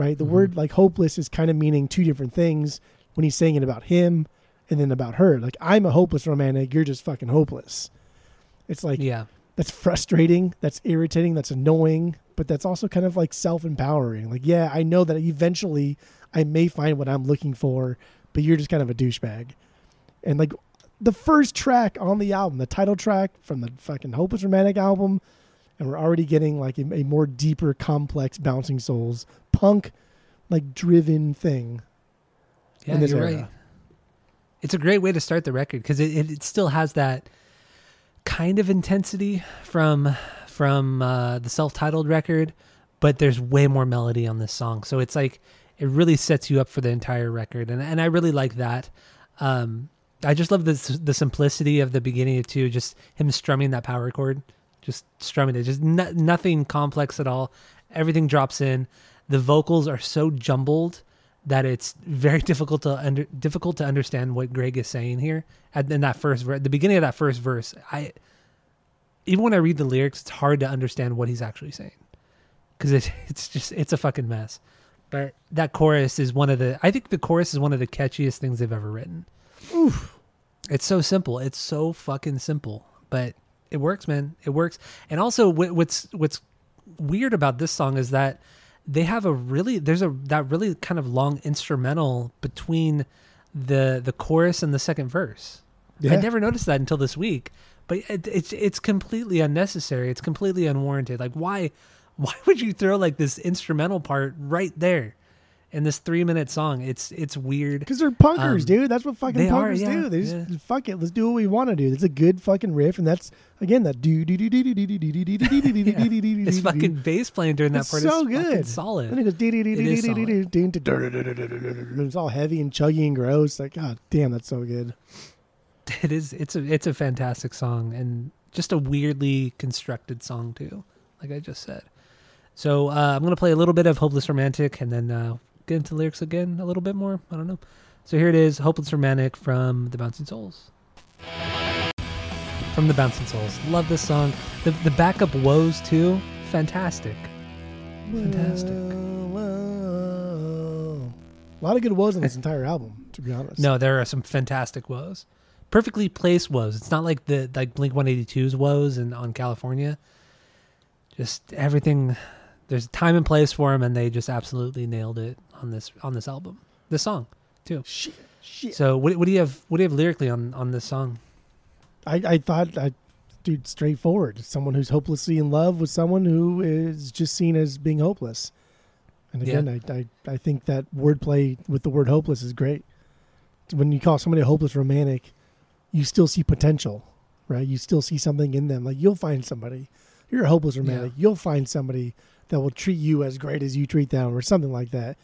right? The Mhm. word like hopeless is kind of meaning two different things when he's saying it about him and then about her. Like I'm a hopeless romantic. You're just fucking hopeless. It's like yeah. that's frustrating, that's irritating, that's annoying, but that's also kind of like self empowering. Like, yeah, I know that eventually I may find what I'm looking for, but you're just kind of a douchebag. And like the first track on the album, the title track from the fucking Hopeless Romantic album, and we're already getting like a, a more deeper, complex, bouncing souls, punk, like driven thing. Yeah, in this you're era. right. It's a great way to start the record because it, it, it still has that kind of intensity from from uh, the self-titled record, but there's way more melody on this song. So it's like it really sets you up for the entire record, and and I really like that. Um, I just love the the simplicity of the beginning of two, just him strumming that power chord, just strumming it, just no, nothing complex at all. Everything drops in. The vocals are so jumbled that it's very difficult to under difficult to understand what Greg is saying here. At in that first verse, the beginning of that first verse, I even when I read the lyrics, it's hard to understand what he's actually saying because it, it's just it's a fucking mess. But that chorus is one of the I think the chorus is one of the catchiest things they've ever written. Oof. It's so simple. It's so fucking simple, but it works, man. It works. And also, what's what's weird about this song is that they have a really there's a that really kind of long instrumental between the the chorus and the second verse. Yeah. I never noticed that until this week, but it, it's it's completely unnecessary. It's completely unwarranted. Like why why would you throw like this instrumental part right there in this three minute song? It's it's weird. Because they're punkers, Um, dude. That's what fucking they are, punkers yeah, do. They just yeah. fuck it. Let's do what we want to do. It's a good fucking riff, and that's again that do do do do do do do do do do do do do do do This fucking bass playing during that part so is good. solid. And it goes is dee dee dee dee dee dee It's all heavy and chuggy and gross. Like, god damn, that's so good. It is. It's a. It's a fantastic song and just a weirdly constructed song too. Like I just said. So uh, I'm gonna play a little bit of "Hopeless Romantic" and then uh, get into lyrics again a little bit more. I don't know. So here it is, "Hopeless Romantic" from the Bouncing Souls. From the Bouncing Souls, love this song. The the backup woes too, fantastic. Fantastic. A lot of good woes on this entire album, to be honest. No, there are some fantastic woes. Perfectly placed woes. It's not like the like Blink 182's woes and on California. Just everything there's time and place for them and they just absolutely nailed it on this on this album. This song too. shit, shit. So what, what do you have what do you have lyrically on on this song? I, I thought, I, dude, straightforward. Someone who's hopelessly in love with someone who is just seen as being hopeless. And again, I, I, I think that wordplay with the word hopeless is great. When you call somebody a hopeless romantic, you still see potential, right? You still see something in them. Like you'll find somebody. You're a hopeless romantic. You'll find somebody that will treat you as great as you treat them, or something like that.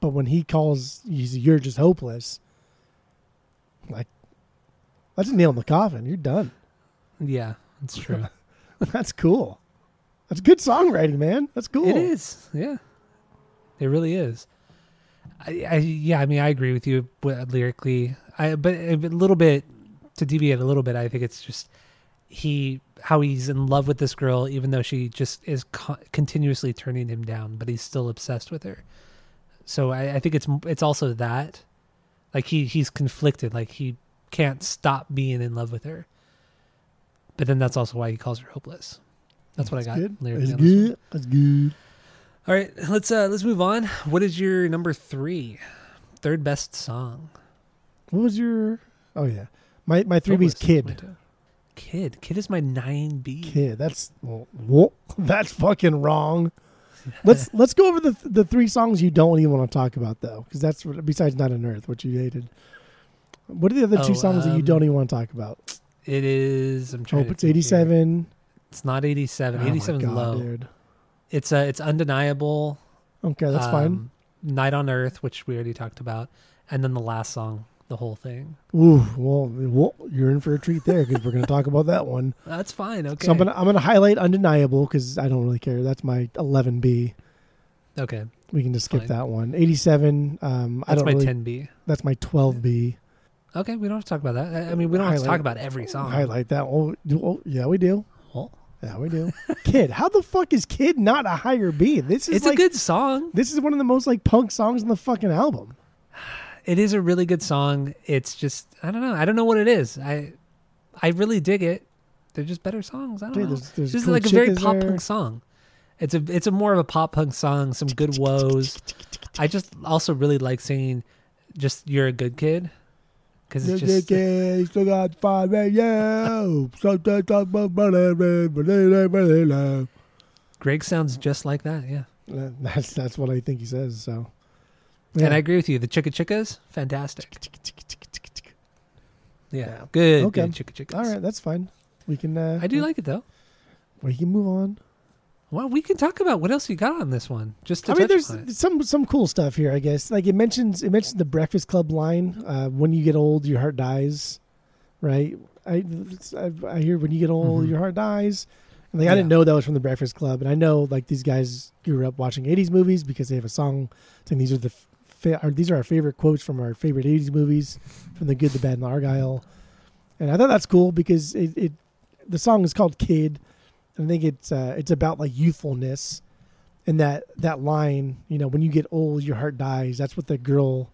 But when he calls you, you're just hopeless. Like, That's a nail in the coffin. You're done. Yeah, it's true. That's cool. That's good songwriting, man. That's cool. It is. Yeah. It really is. I, I yeah, I mean I agree with you lyrically. I but a little bit to deviate a little bit, I think it's just he how he's in love with this girl even though she just is co- continuously turning him down, but he's still obsessed with her. So I, I think it's it's also that like he he's conflicted, like he can't stop being in love with her. But then that's also why he calls her hopeless. That's what I got. Good. That's one. good. That's good. All right, let's uh let's move on. What is your number three, third best song. What was your? Oh yeah, my my three B's Hopeless. kid. Kid. Kid is my nine B. Kid. That's well, that's fucking wrong. Let's let's go over the the three songs you don't even want to talk about though, because that's what- besides "Night on Earth," which you hated. What are the other two Oh, songs that you um, don't even want to talk about? It is. I'm trying. Hope to it's here. eighty-seven. It's not eighty-seven. Oh my Eighty-seven is God, low. dude. It's uh, it's undeniable. Okay, that's fine. Um, Night on Earth, which we already talked about, and then the last song, the whole thing. Ooh, well, well, you're in for a treat there because we're going to talk about that one. That's fine. Okay. So I'm gonna I'm gonna highlight undeniable because I don't really care. That's my 11B. okay. We can just skip Fine. that one. 87. Um, I That's don't my really. ten B. That's my 12B. Okay, we don't have to talk about that. I I mean, we don't have to talk about every song. Highlight that. Oh, oh, yeah, we do. Well, Yeah, we do. Kid, how the fuck is Kid not a higher B? This is it's like, a good song. This is one of the most like punk songs on the fucking album. It is a really good song. It's just I don't know. I don't know what it is. I I really dig it. They're just better songs. I don't Dude, know. there's- there's this cool is like a very pop there. punk song. It's a it's a more of a pop punk song. Some good woes. I just also really like singing. Just you're a good kid. Because it's just yeah. Greg sounds just like that. Yeah. That's that's what I think he says. So, And I agree with you. The Chicka Chickas, fantastic. Yeah, Yeah. good, Okay. good Chicka Chickas. all right, that's fine. We can. Uh, I do like it though. We can move on. Well, we can talk about what else you got on this one. Just to I mean, there's some some cool stuff here. I guess like it mentions it mentions the Breakfast Club line. Uh, when you get old, your heart dies. Right. I I, I hear when you get old, Mhm. your heart dies. And like I didn't Yeah. know that was from the Breakfast Club, and I know like these guys grew up watching '80s movies because they have a song saying these are the fa- or these are our favorite quotes from our favorite '80s movies, from the Good, the Bad, and the Argyle. And I thought that's cool because it, it the song is called Kid. And I think it's uh, it's about like youthfulness, and that that line, you know, when you get old, your heart dies. That's what the girl,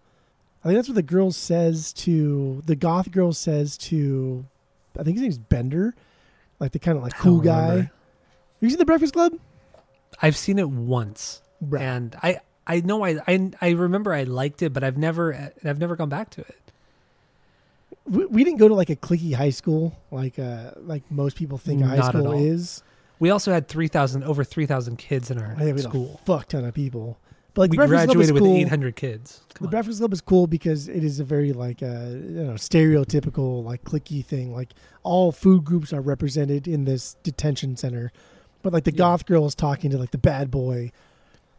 I think that's what the girl says to the goth girl says to, I think his name's Bender, like the kind of like cool guy. remember. Have you seen the Breakfast Club? I've seen it once, Bruh. and I I know I, I I remember I liked it, but I've never I've never gone back to it. we, we didn't go to like a clicky high school like uh like most people think a high school is. We also had three thousand over three thousand kids in our I think we school. a fuck ton of people. But like we Breakfast graduated with cool. eight hundred kids. The on. Breakfast Club is cool because it is a very like uh, you know stereotypical like clicky thing. Like all food groups are represented in this detention center, but like the Yeah. goth girl is talking to like the bad boy,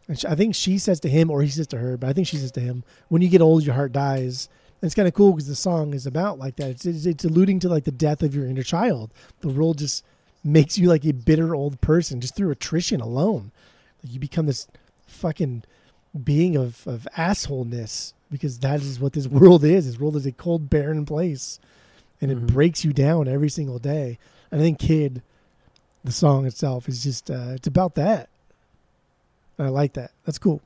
and she, I think she says to him or he says to her, but I think she says to him, "When you get old, your heart dies." And it's kind of cool because the song is about like that. It's, it's it's alluding to like the death of your inner child. The world just makes you like a bitter old person just through attrition alone. Like you become this fucking being of, of assholeness because that is what this world is. This world is a cold, barren place, and it Mhm. breaks you down every single day. And I think "Kid," the song itself, is just uh, it's about that. And I like that. That's cool.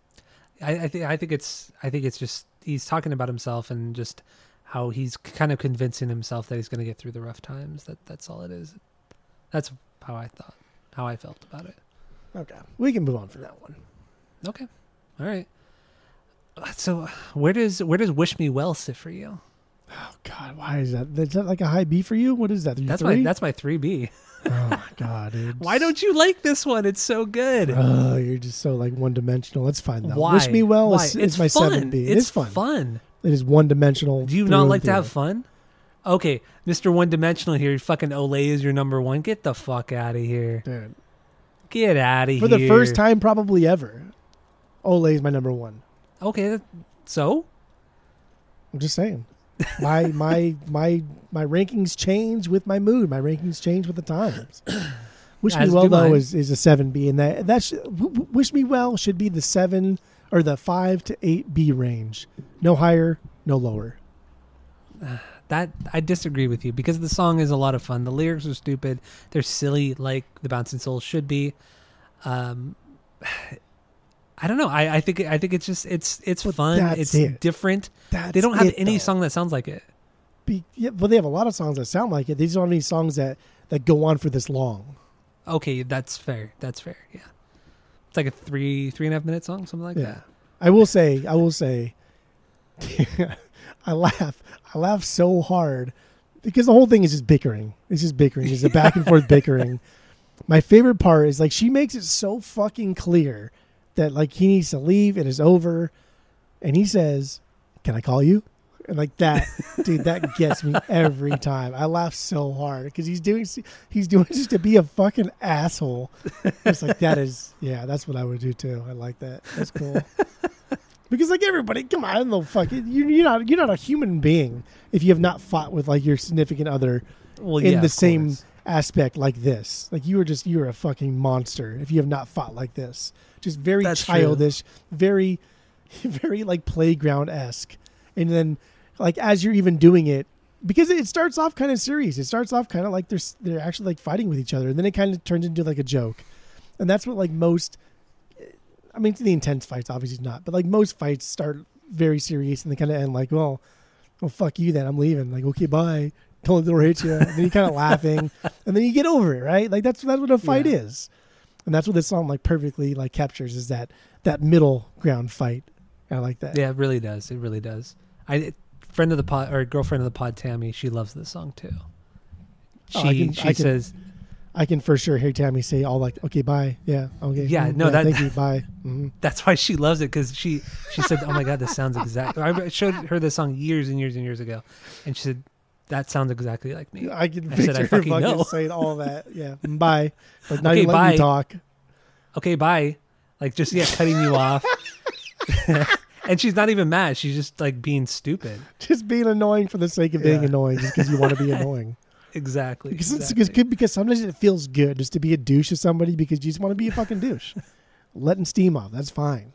I, I think I think it's I think it's just he's talking about himself and just how he's kind of convincing himself that he's going to get through the rough times. That that's all it is. That's how I thought, how I felt about it. Okay, we can move on from that one. Okay, all right. So where does where does "Wish Me Well" sit for you? Oh God, why is that? Is that like a high B for you? What is that? Your That's three? my that's my three B. oh my God, dude. Why don't you like this one? It's so good. Oh, you're just so like one dimensional. That's fine though. Why? Wish me well Why? is, it's is my seven B. It It's fun. fun. It is one dimensional. Do you not like to have fun? Okay, Mr. One Dimensional here. Fucking Olé is your number one. Get the fuck out of here. Dude. Get out of here. For the first time, probably ever. Olé is my number one. Okay, so I'm just saying. My my my my rankings change with my mood. My rankings change with the times. Wish As me well though mine. is, is a seven B, and that that sh- w- w- wish me well should be the seven or the five to eight B range. No higher, no lower. That I disagree with you because the song is a lot of fun. The lyrics are stupid. They're silly, like the Bouncing Souls should be. Um, I don't know. I, I think I think it's just it's it's But fun. It's it. different. That's They don't have it, any though. song that sounds like it. Be, yeah, well, they have a lot of songs that sound like it. These aren't have any songs that that go on for this long. Okay, that's fair. That's fair. Yeah, it's like a three three and a half minute song, something like Yeah. that. I will say, I will say, I laugh, I laugh so hard because the whole thing is just bickering. It's just bickering. It's a back and forth bickering. My favorite part is like she makes it so fucking clear that like he needs to leave. It is over, and he says, "Can I call you?" And like that, dude, that gets me every time. I laugh so hard because he's doing he's doing just to be a fucking asshole. It's like that is yeah, that's what I would do too. I like that. That's cool. Because like everybody, come on, no fucking you, you're not you're not a human being if you have not fought with like your significant other Well, in yeah, the same course. aspect like this. Like you are just you're a fucking monster if you have not fought like this. Just very That's true. childish, very very like playground esque. And then like as you're even doing it, because it starts off kind of serious. It starts off kind of like they're they're actually like fighting with each other, and then it kind of turns into like a joke. And that's what like most. I mean, the intense fights obviously not, but like most fights start very serious and they kind of end like, well, well, fuck you then. I'm leaving. Like, okay, bye. Don't let the door hit you. And then you kind of laughing, and then you get over it, right? Like that's that's what a fight Yeah. is, and that's what this song like perfectly like captures is that that middle ground fight. I like that. Yeah, it really does. It really does. I friend of the pod or girlfriend of the pod, Tammy. She loves this song too. She Oh, I can- she I can- says I can for sure hear Tammy say all like, okay, bye. Yeah, okay. Yeah, mm, no, that- thank you, bye. hmm that's why she loves it because she she said, "Oh my god, this sounds exactly." I showed her this song years and years and years ago, and she said, "That sounds exactly like me." I can I picture said, "I fucking fucking know." saying all that. Yeah, bye. Like not Okay, even letting you talk. Okay, bye. Like just yeah, cutting you off. and she's not even mad. She's just like being stupid. Just being annoying for the sake of being Yeah. annoying, just because you want to be annoying. Exactly. Because exactly. because sometimes it feels good just to be a douche to somebody because you just want to be a fucking douche. Letting steam off, that's fine.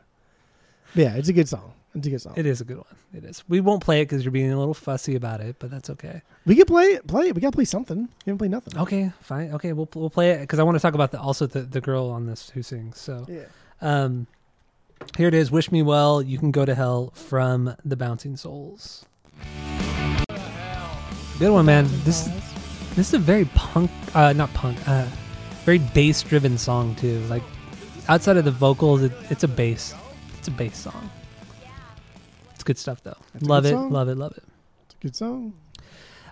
But yeah, it's a good song. It's a good song. It is a good one. It is. We won't play it because you're being a little fussy about it, but that's okay. we can play it. Play it. We got to play something. We haven't played nothing. Okay, fine. Okay, we'll we'll play it because I want to talk about the also the, the girl on this who sings. So Yeah. um, here it is. Wish me well. You can go to hell from the Bouncing Souls. Good one, man. This this is a very punk, uh, not punk, uh, very bass driven song too. Like outside of the vocals, it, it's a bass. It's a bass song. Good stuff though. Love it, song. love it, love it. It's a good song.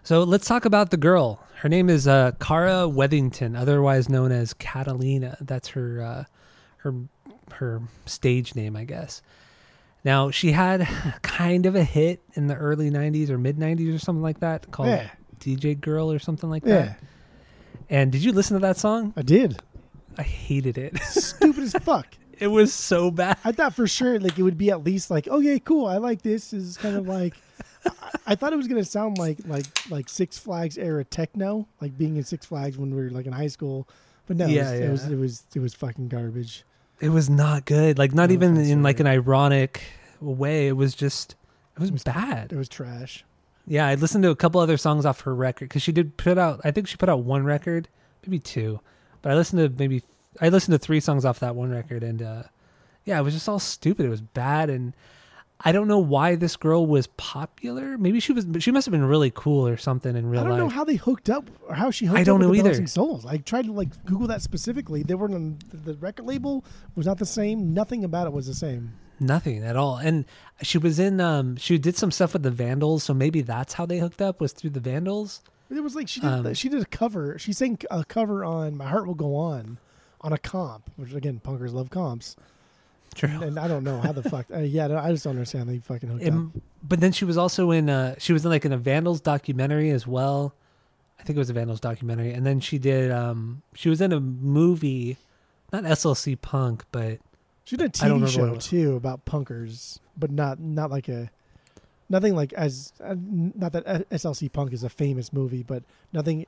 So let's talk about the girl. Her name is uh, Cara Weathington, otherwise known as Katalina. That's her uh, her her stage name, I guess. Now she had kind of a hit in the early '90s or mid '90s or something like that, called Yeah. DJ Girl or something like Yeah, that. And did you listen to that song? I did. I hated it. Stupid as fuck. It was so bad. I thought for sure like it would be at least like, okay, cool, I like this. Is kind of like, I, I thought it was gonna sound like like like Six Flags era techno, like being in Six Flags when we were like in high school. But no, Yeah, it, was, yeah. it was it was it was fucking garbage. It was not good. Like not No even in like an ironic way. It was just it was It was- bad. It was trash. Yeah, I listened to a couple other songs off her record because she did put out. I think she put out one record, maybe two, but I listened to maybe I listened to three songs off that one record, and uh, yeah, it was just all stupid. It was bad, and I don't know why this girl was popular. Maybe she was. She must have been really cool or something in real life. I don't know how they hooked up or how she hooked I don't with know the either. Bouncing Souls. I tried to like Google that specifically. They weren't on the record label was not the same. Nothing about it was the same. Nothing at all. And she was in. Um, she did some stuff with the Vandals, so maybe that's how they hooked up was through the Vandals. It was like she did. Um, she did a cover. She sang a cover on "My Heart Will Go On" on a comp, which again, punkers love comps. True. And I don't know how the fuck. Uh, yeah, I just don't understand. They fucking hooked up. But then she was also in uh she was in like in a Vandals documentary as well. I think it was a Vandals documentary. And then she did um she was in a movie, not SLC Punk, but She did a TV remember what it show too about punkers, but not not like a Nothing like as uh, not that SLC Punk is a famous movie, but nothing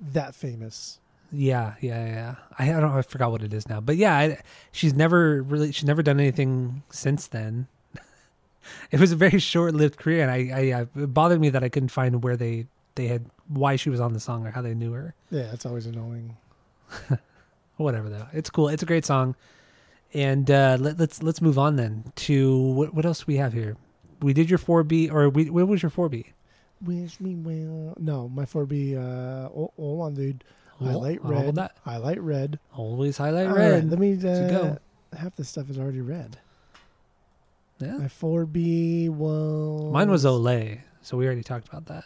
that famous. Yeah, yeah, yeah. I, I don't. I forgot what it is now. But yeah, I, she's never really. She's never done anything since then. it was a very short-lived career, and I, I, uh it bothered me that I couldn't find where they they had why she was on the song or how they knew her. Yeah, it's always annoying. Whatever though, it's cool. It's a great song, and uh, let, let's let's move on then to what what else do we have here. We did your four B, or we, what was your four B? Wish me well. No, my 4B. Uh, oh, hold on, dude. Highlight I'll red. that. Highlight red. Always highlight All red. right, let me. Uh, go. Half the stuff is already red. yeah. My 4B was. Mine was Olé, so we already talked about that.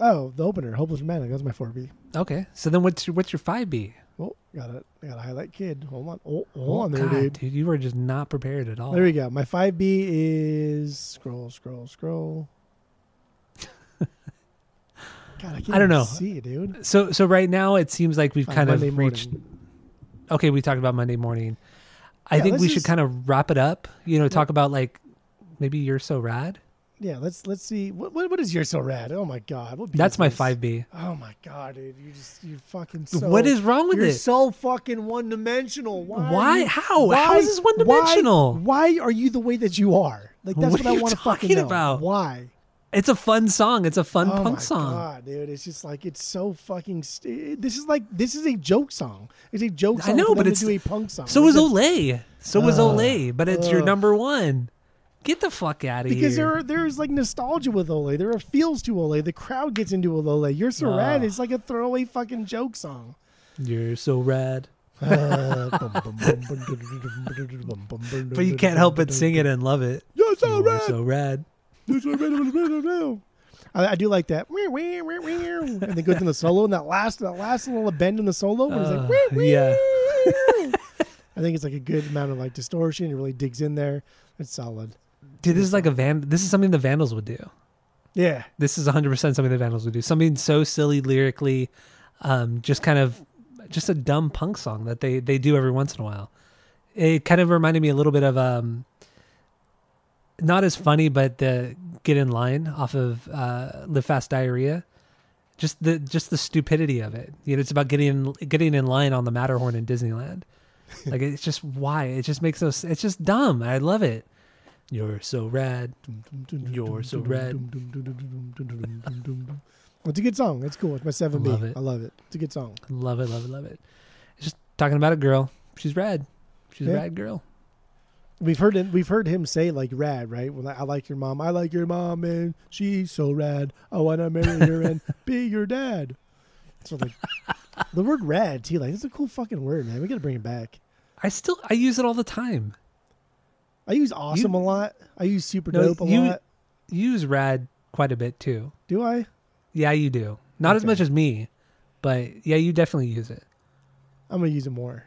Oh, the opener, Hopeless Romantic. That was my 4B. Okay, so then what's your what's your five B? Oh, got it. I got a highlight kid. Hold on. Oh, hold on there, God, dude. You were just not prepared at all. There we go. My 5B is scroll, scroll, scroll. God, I can't I don't know. see it, dude. So so right now it seems like we've kind Monday of reached. morning. Okay, we talked about Monday morning. I Yeah, think we should just- kind of wrap it up. You know, talk about like maybe you're so rad. Yeah, let's let's see. What what, what is you're so rad? Oh my god, That's my five B. Oh my god, dude, you just you fucking. So, what is wrong with You're it? so fucking one dimensional. Why? Why? you- How? Why, How is this one-dimensional? Why, why are you the way that you are? Like that's What what, I want to fucking know. about? Why? It's a fun song. It's a fun oh punk my song. god, dude! It's just like it's so fucking. St- this is like this is a joke song. It's a joke I song. know, but it's- a punk song. So Like, was Olé. So was Ugh. Olé, but it's your number one. Get the fuck out of Because here. Because there are, there's like nostalgia with Olé. There are feels to Olé. The crowd gets into Olé. You're so rad. It's like a throwaway fucking joke song. You're so rad. but But you can't help but sing it and love it. You're so You're rad. so rad. I, I do like that. And then goes in the solo, and that last that last little bend in the solo, when it's Uh, like, yeah. I think it's like a good amount of like distortion. It really digs in there. It's solid. Dude, this is like a van. This is something the Vandals would do. Yeah, This is 100 percent something the Vandals would do. Something so silly lyrically, um, just kind of, just a dumb punk song that they they do every once in a while. It kind of reminded me a little bit of um, not as funny, but the Get in Line off of uh, Live Fast Diarrhea. Just the just the stupidity of it. You know, it's about getting getting in line on the Matterhorn in Disneyland. Like it's just why it just makes us. It's just dumb. I love it. You're so rad. You're so red. It's a good song. It's cool. It's my seven B. I love it. It's a good song. Love it, love it, love it. It's just talking about a girl. She's rad. She's a rad girl. We've heard him. We've heard him say like "rad," right? Well, I like your mom. I like your mom, and she's so rad. I wanna marry her and be your dad. So like, the word "rad" too. Like, it's a cool fucking word, man. We gotta bring it back. I still I use it all the time. I use "awesome" a lot. I use "super No, dope" a you- lot. You use rad quite a bit too. Do I? Yeah, you do. Not as much as me, but yeah, you definitely use it. I'm gonna use it more.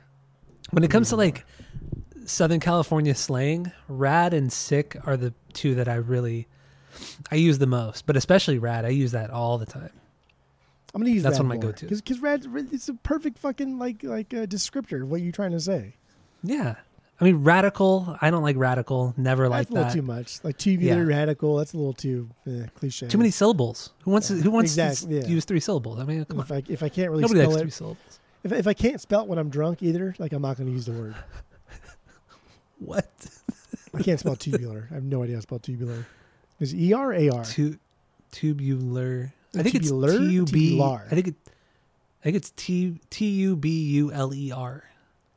When it comes to like Southern California slang, rad and sick are the two that I really I use the most. But especially rad, I use that all the time. I'm gonna use that. That's one of my go to Because rad, it's a perfect fucking like like uh, descriptor of what you're trying to say. Yeah. I mean radical, I don't like radical. Never like that's a little that. too much. Like tubular Yeah. radical. That's a little too eh, cliche. Too many syllables. Who wants to, who wants Exactly, to yeah. use three syllables? I mean, come on. If I if I can't really Nobody spell likes it, three syllables. if, if I can't spell it when I'm drunk either, like I'm not going to use the word. What? I can't spell tubular. I have no idea how to spell tubular. Is E R A R? Tu- tubular. I think it's tubular? T U B. Tubular. Think it. I think it's T T U B U L E R.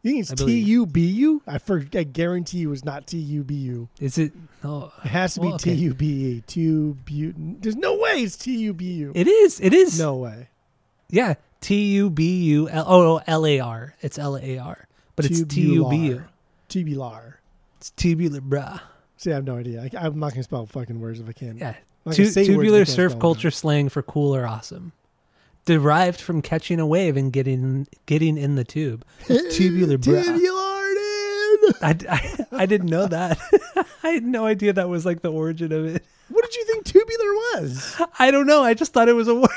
You think it's I T. U B U? I for I guarantee you it's not T U B U. Is it? Oh, It has to be Well, okay. T U B E. Tubu. There's no way it's T U B U. it is. It is. No way. Yeah. T U B U L. Oh, L A R. It's L A R. But it's T U B U. Tubular. It's tubular, bruh. See, I have no idea. I, I'm not going to spell fucking words if I can. Yeah, Tu- gonna say words if I tubular surf culture slang for cool or awesome. Derived from catching a wave and getting getting in the tube. tubular, bruh. Tubular, dude. I, I, I didn't know that. I had no idea that was like the origin of it. What did you think tubular was? I don't know. I just thought it was a word.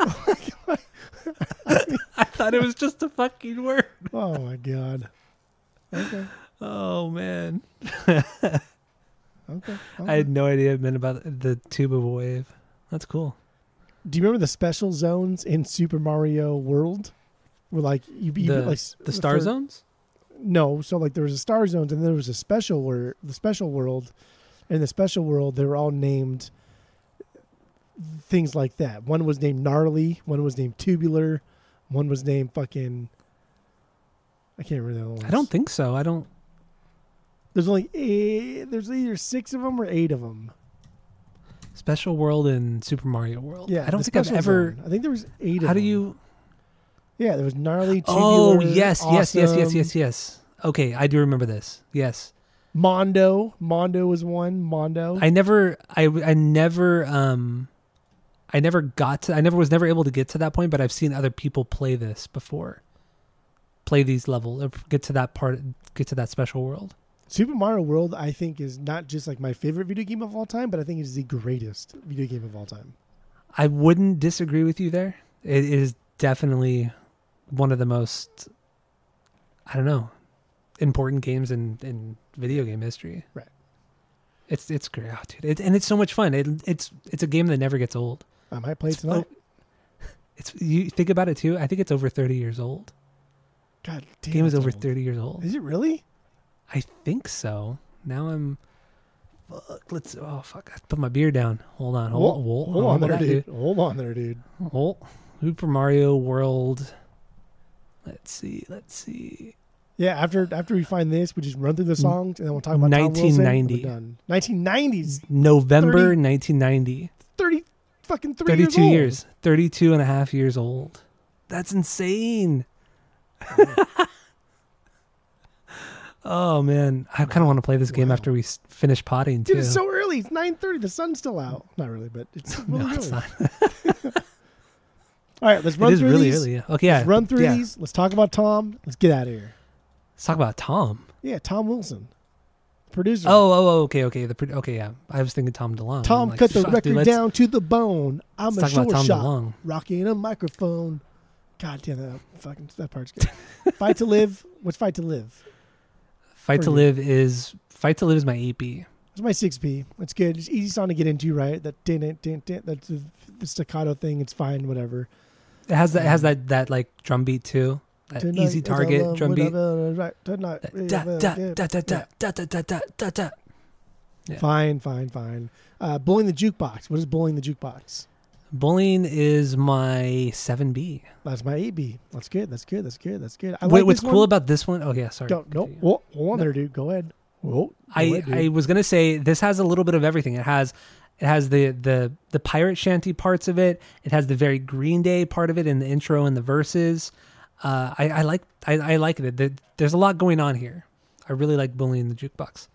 Oh I thought it was just a fucking word. Oh my god. Okay. Oh man. Okay. I had no idea it meant about the tube of a wave. That's cool. Do you remember the special zones in Super Mario World? Where like you be The- like The star for- zones? No, so like there was a star zones and there was a special where the special world. In the special world, they were all named things like that. One was named gnarly. One was named tubular. One was named fucking. I can't remember the other ones. I don't think so. I don't. There's only eight, there's either six of them or eight of them. Special World and Super Mario World. Yeah, I don't think I've ever. zone. I think there was eight. of How do them. you? Yeah, there was gnarly. Tubular, Oh Tubular, yes, yes, yes, yes, yes, yes. Okay, I do remember this. Yes, Mondo, Mondo was one. Mondo. I never, I, I never, um, I never got to. I never was never able to get to that point. But I've seen other people play this before. Play these levels or get to that part, get to that special world. Super Mario World, I think, is not just like my favorite video game of all time, but I think it is the greatest video game of all time. I wouldn't disagree with you there. It is definitely one of the most, I don't know, important games in, in video game history. Right. It's it's great, oh, dude, it, and it's so much fun. It, it's it's a game that never gets old. I might play It's- tonight. It's you think about it too. I think it's over thirty years old. God The damn, game is over old. thirty years old. Is it really? I think so. Now I'm. Fuck, let's. Oh fuck! I put my beer down. Hold on. Hold, Hold, hold, hold on there, that, dude. Hold on there, dude. Oh, Super Mario World. Let's see. Let's see. Yeah, after after we find this, we just run through the songs and then we'll talk about Tom Wilson, and 1990. we're done. 1990s, November 30 1990. 30 fucking three 32 years. years. 32 and a half years old. That's insane. oh, man. I kind of want to play this game Wow. after we s- finish potting, too. Dude, it's so early. It's 9:30. The sun's still out. Not really, but it's really no, it's early. All right, let's run is through really these. early. Yeah. Okay, yeah. Let's run through yeah. these. Let's talk about Tom. Let's get out of here. Let's talk about Tom. Yeah, Tom Wilson, producer. Oh, oh, oh, okay, okay. The pro- okay, yeah. I was thinking Tom DeLonge. Tom like, cut the record dude, down to the bone. I'm a talk about short Tom shot, DeLonge. rocking a microphone. God damn that fucking that part's good. fight to live. What's fight to live? Fight to you. Live is Fight to Live is my 8B. It's my six P. It's good. It's easy song to get into, right? That din din din. That's the, the staccato thing. It's fine. Whatever. It has that it has Um, that that like drum beat too. That Tonight easy target drum beat. Right. Tonight. Da da da da da da da da da da da. Fine, fine, fine. Uh, Bullying the jukebox. What is bullying the jukebox? Bullying is my 7B. That's my eight B. That's good. That's good. That's good. That's good. I Wait, like what's cool one. about this one? Oh yeah, sorry. Don't, no, Continue. whoa, hold on No. there, dude. Go ahead. Whoa, go I ahead. I was gonna say this has a little bit of everything. It has it has the the the pirate shanty parts of it. It has the very Green Day part of it in the intro and the verses. Uh, I, I like I, I like it. There- There's a lot going on here. I really like bullying the jukebox.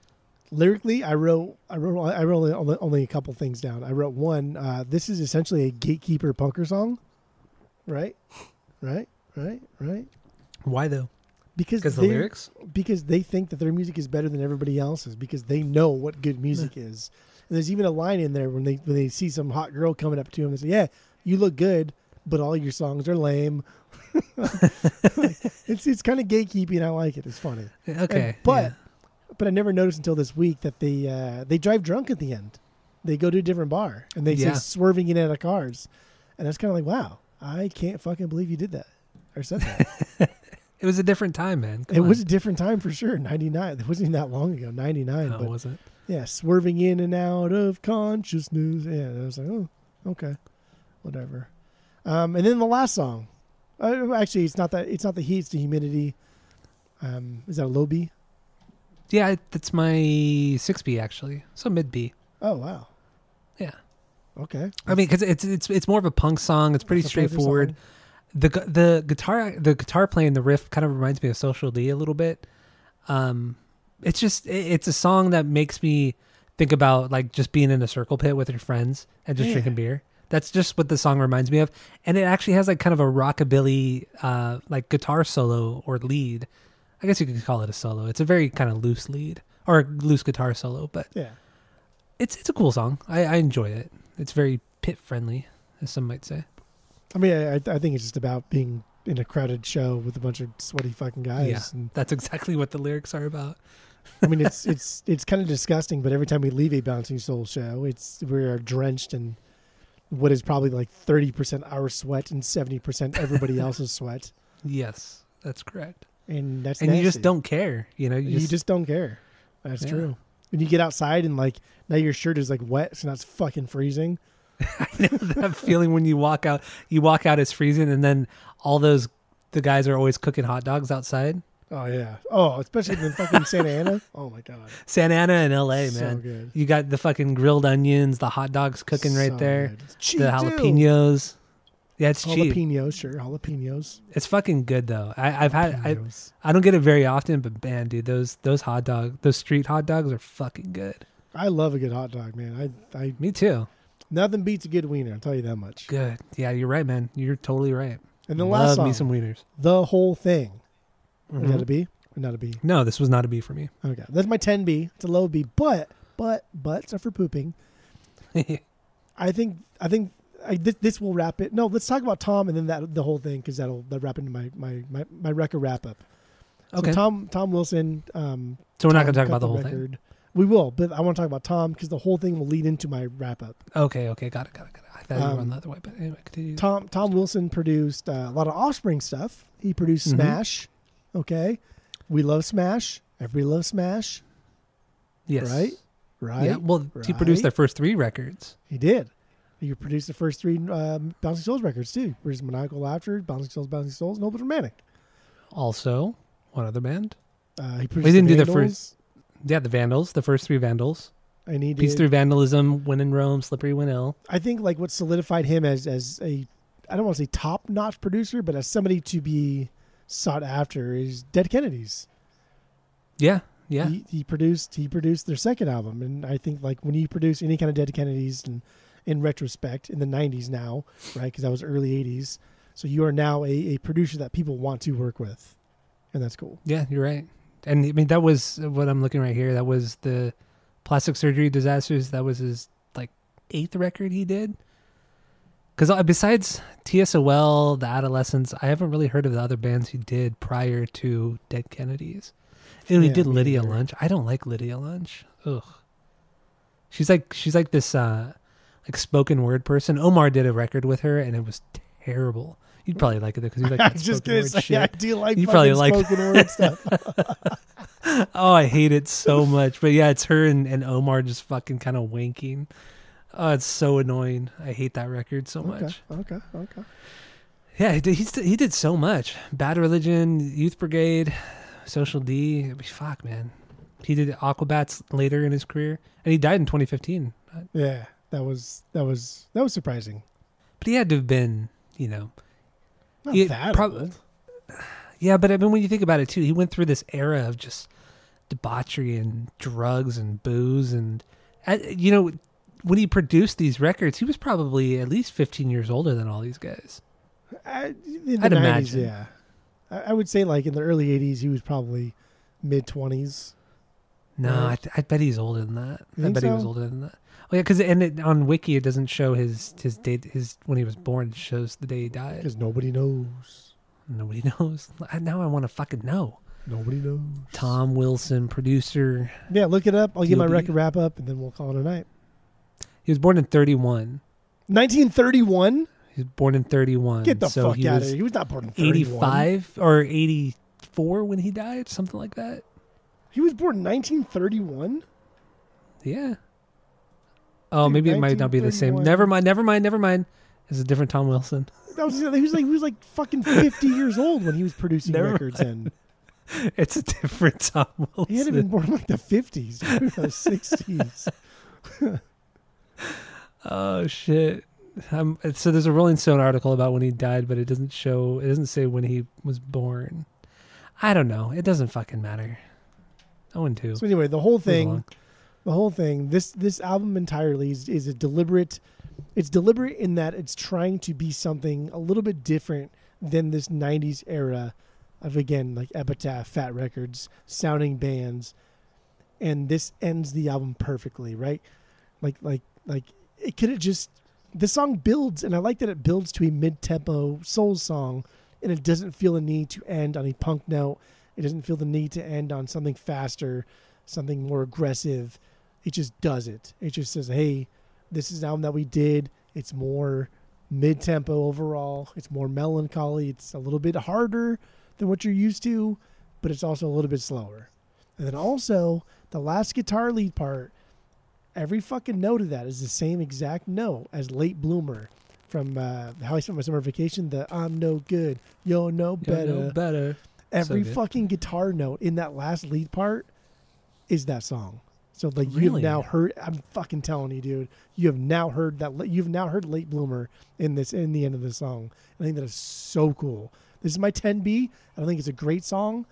Lyrically i wrote i wrote i wrote only, only a couple things down. I wrote one uh, this is essentially a gatekeeper punker song. Right? Right? Right? Right? Why though? because the lyrics. because they think that their music is better than everybody else's because they know what good music is. And there's even a line in there when they when they see some hot girl coming up to them they say yeah you look good but all your songs are lame. It's it's kind of gatekeeping. I like it. It's funny. Okay, but- yeah. But I never noticed until this week that they uh, they drive drunk at the end. They go to a different bar and they Yeah. say swerving in and out of cars, and that's kind of like, wow, I can't fucking believe you did that or said that. it was a different time, man. Come it on. was a different time for sure. Ninety nine. It wasn't even that long ago. Ninety nine. No, was it? yeah, swerving in and out of consciousness. Yeah, I was like, oh, okay, whatever. Um, and then the last song. Uh, actually, it's not that. It's not the heat. It's the humidity. Um, is that a low B? Yeah, that's my six B actually. So mid B. Oh wow. Yeah. Okay. I mean, because it's it's it's more of a punk song. It's pretty straightforward. The the guitar the guitar playing the riff kind of reminds me of Social D a little bit. Um, it's just it's a song that makes me think about like just being in a circle pit with your friends and just Yeah. drinking beer. That's just what the song reminds me of, and it actually has like kind of a rockabilly uh like guitar solo or lead. I guess you could call it a solo. It's a very kind of loose lead or a loose guitar solo, but Yeah. it's it's a cool song. I, I enjoy it. It's very pit friendly, as some might say. I mean, I, I think it's just about being in a crowded show with a bunch of sweaty fucking guys. Yeah. And That's exactly what the lyrics are about. I mean, it's it's it's kind of disgusting, but every time we leave a Bouncing Soul show, it's we're drenched in what is probably like thirty percent our sweat and seventy percent everybody else's sweat, Yes, that's correct. And that's and you just don't care. You know, you you just, just, don't care. That's Yeah. true. When you get outside and like now your shirt is like wet, so now it's fucking freezing. I know that feeling when you walk out. You walk out, it's freezing, and then all those the guys are always cooking hot dogs outside. Oh yeah. Oh, especially in fucking Santa Ana. Oh my god. Santa Ana and L.A. so man, good. you got the fucking grilled onions, the hot dogs cooking right there, the jalapenos. Yeah, it's cheap. Jalapenos, sure. Jalapenos. It's fucking good though. I, I've had I, I don't get it very often, but man, dude, those those hot dog, those street hot dogs are fucking good. I love a good hot dog, man. I, I Me too. nothing beats a good wiener. I'll tell you that much. Good. Yeah, you're right, man. You're totally right. And the last song, me some wieners. the whole thing. Mhm. Is that a B? Or not a B? No, this was not a B for me. Okay, that's my 10B. It's a low B, but but butts are for pooping. I think I think I, this, this will wrap it. No, let's talk about Tom and then that the whole thing because that'll that wrap into my my my, my record wrap up. So okay. Tom Tom Wilson. Um, so we're not going to talk about the whole thing. record. We will, but I want to talk about Tom because the whole thing will lead into my wrap up. Okay, okay, got it, got it, got it. I thought you were Um, on the other way, but anyway, continue. Tom Tom Wilson produced uh, a lot of Offspring stuff. He produced Mhm. Smash. Okay, we love Smash. Everybody loves Smash, yes. right? Right. Yeah. Well, he produced their first three records. He did. He produced the first three um, Bouncing Souls records too. Where's Maniacal Laughter, Bouncing Souls, Bouncing Souls, and Open Romantic. Also, one other band. Uh, he produced We didn't the do the first. Yeah, the Vandals, the first three Vandals. and he Peace did. through Vandalism, When in Rome, Slippery When Ill. I think like what solidified him as as a I don't want to say top notch producer, but as somebody to be sought after is Dead Kennedys. Yeah, yeah. He, he produced he produced their second album, and I think like when you produce any kind of Dead Kennedys, and in retrospect, in the '90s now, right? Because that was early '80s, so you are now a, a producer that people want to work with, and that's cool. Yeah, you're right. And I mean, that was what I'm looking right here. That was the plastic surgery disasters. That was his like eighth record he did. Because besides TSOL, the Adolescents, I haven't really heard of the other bands he did prior to Dead Kennedys. And he Yeah, did Lydia neither. Lunch. I don't like Lydia Lunch. Ugh. She's like she's like this uh like spoken word person. Omar did a record with her and it was terrible. You'd probably like it though because you like that just spoken gonna word say shit. I do like You probably like- spoken word stuff. Oh, I hate it so much. But yeah, it's her and, and Omar just fucking kind of wanking. Oh, it's so annoying. I hate that record so okay, much. okay, okay. Yeah, he did, he did so much. Bad Religion, Youth Brigade, Social D. I mean, fuck, man. He did Aquabats later in his career, and he died in 2015. Yeah, that was that was that was surprising. But he had to have been, you know, Not Yeah, that prob- old. Yeah, but I mean, when you think about it too, he went through this era of just debauchery and drugs and booze, and uh, you know, when he produced these records, he was probably at least fifteen years older than all these guys. I, in the I'd 90s, imagine. yeah. I, I would say like in the early '80s, he was probably mid twenties. No, Right. I, I bet he's older than that. I bet he was older than that. Oh yeah, because and it, on Wiki it doesn't show his his date his when he was born. It shows the day he died. because nobody knows. Nobody knows. I- Now I want to fucking know. Nobody knows. Tom Wilson, producer. Yeah, look it up. I'll get my record wrap up, and then we'll call it a night. He was born in thirty one. 1931. He was born in thirty one. Get the so fuck out of here. He was not born in 31. 85 or 84 when he died, something like that. He was born in 1931. Yeah. Oh, Dude, maybe it might not be the same. 1931. Never mind, never mind, never mind. It's a different Tom Wilson. That was, he was like he was like fucking 50 years old when he was producing Never records, and It's a different Tom Wilson. he had been born in like the 50s, dude, the 60s. Oh shit. Um, so there's a Rolling Stone article about when he died, but it doesn't show. It doesn't say when he was born. I don't know. It doesn't fucking matter. Oh and two. So anyway, the whole Move thing, along. The whole thing, this this album entirely is, is a deliberate. It's deliberate in that it's trying to be something a little bit different than this '90s era of again like Epitaph, Fat Wreck Chords, sounding bands, and this ends the album perfectly, right? Like like like it could have just the song builds, and I like that it builds to a mid-tempo soul song, and it doesn't feel a need to end on a punk note. It doesn't feel the need to end on something faster. something more aggressive. It just does it. It just says, "Hey, this is an album that we did. It's more mid-tempo overall. It's more melancholy. It's a little bit harder than what you're used to, but it's also a little bit slower." And then also the last guitar lead part, every fucking note of that is the same exact note as "Late Bloomer." From uh, How I Spent My Summer Vacation, the I'm no good, you're no better. no better. Every good. fucking guitar note in that last lead part is that song. So like you have now heard. I'm fucking telling you, dude. You have now heard that. You've now heard "Late Bloomer" in this in the end of the song. I think that is so cool. This is my 10B. I don't think it's a great song,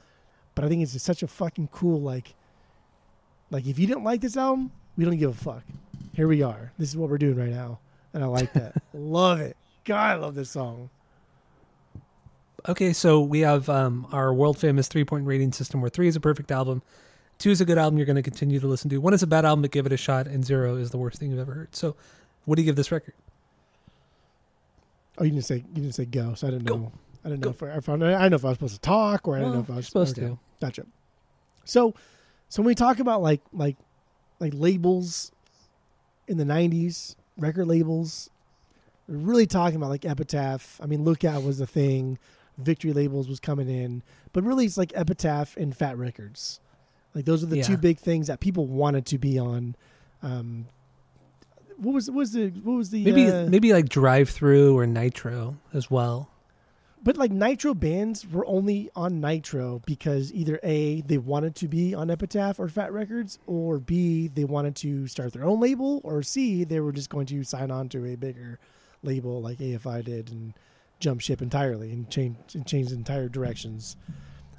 but I think it's such a fucking cool like. Like if you didn't like this album, we don't give a fuck. Here we are. This is what we're doing right now, and I like that. love it. God, I love this song. Okay, so we have um, our world famous three point rating system where three is a perfect album, two is a good album you're going to continue to listen to, one is a bad album but give it a shot, and zero is the worst thing you've ever heard. So, what do you give this record? Oh, you didn't say you didn't say go, so I didn't Go. know. I didn't Go. know if I, if I, I didn't know if I was supposed to talk or I don't know if I was supposed okay. to. Gotcha. So, so when we talk about like like like labels in the '90s, record labels, we're really talking about like Epitaph. I mean, Lookout was the thing. Victory labels was coming in, but really it's like Epitaph and Fat Wreck Chords. Like those are the two big things that people wanted to be on. Um, what was what was the what was the Maybe uh, maybe like Drive Through or Nitro as well. But like Nitro bands were only on Nitro because either A, they wanted to be on Epitaph or Fat Wreck Chords, or B, they wanted to start their own label, or C, they were just going to sign on to a bigger label like AFI did and jump ship entirely and change and change entire directions.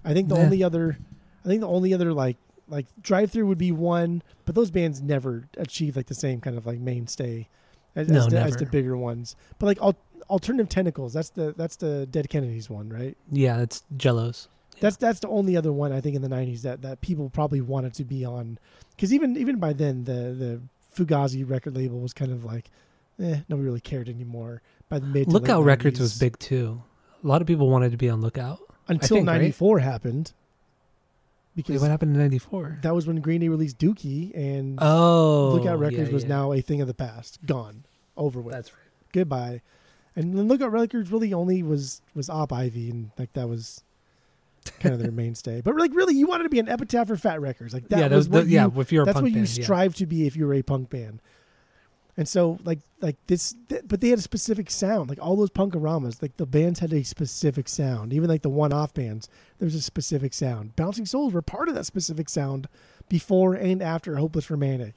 I think the Yeah. only other I think the only other like like drive through would be one, but those bands never achieved like the same kind of like mainstay as, No, as, the, as the bigger ones. But like al- alternative tentacles, that's the that's the Dead Kennedys one, right? Yeah, that's Jellos. That's that's the only other one I think in the '90s that, that people probably wanted to be on, because even even by then the the Fugazi record label was kind of like, eh, nobody really cared anymore. By the mid Lookout Records 90s. was big too. A lot of people wanted to be on Lookout. until think, right? '94 happened, because what happened in '94? that was when Green Day released Dookie, and Oh, Lookout Records yeah, was yeah. now a thing of the past, gone, over with, That's right. goodbye. And then Lookout Records really only was was Op Ivy, and like that was kind of their mainstay. But like really, you wanted to be an Epitaph for Fat Wreck Chords, like that yeah, was the- yeah. If you're a that's what you band, yeah. strive to be if you're a punk band. And so like like this, th- but they had a specific sound. Like all those punkaramas, like the bands had a specific sound. Even like the one-off bands, there was a specific sound. Bouncing Souls were part of that specific sound before and after Hopeless Romantic.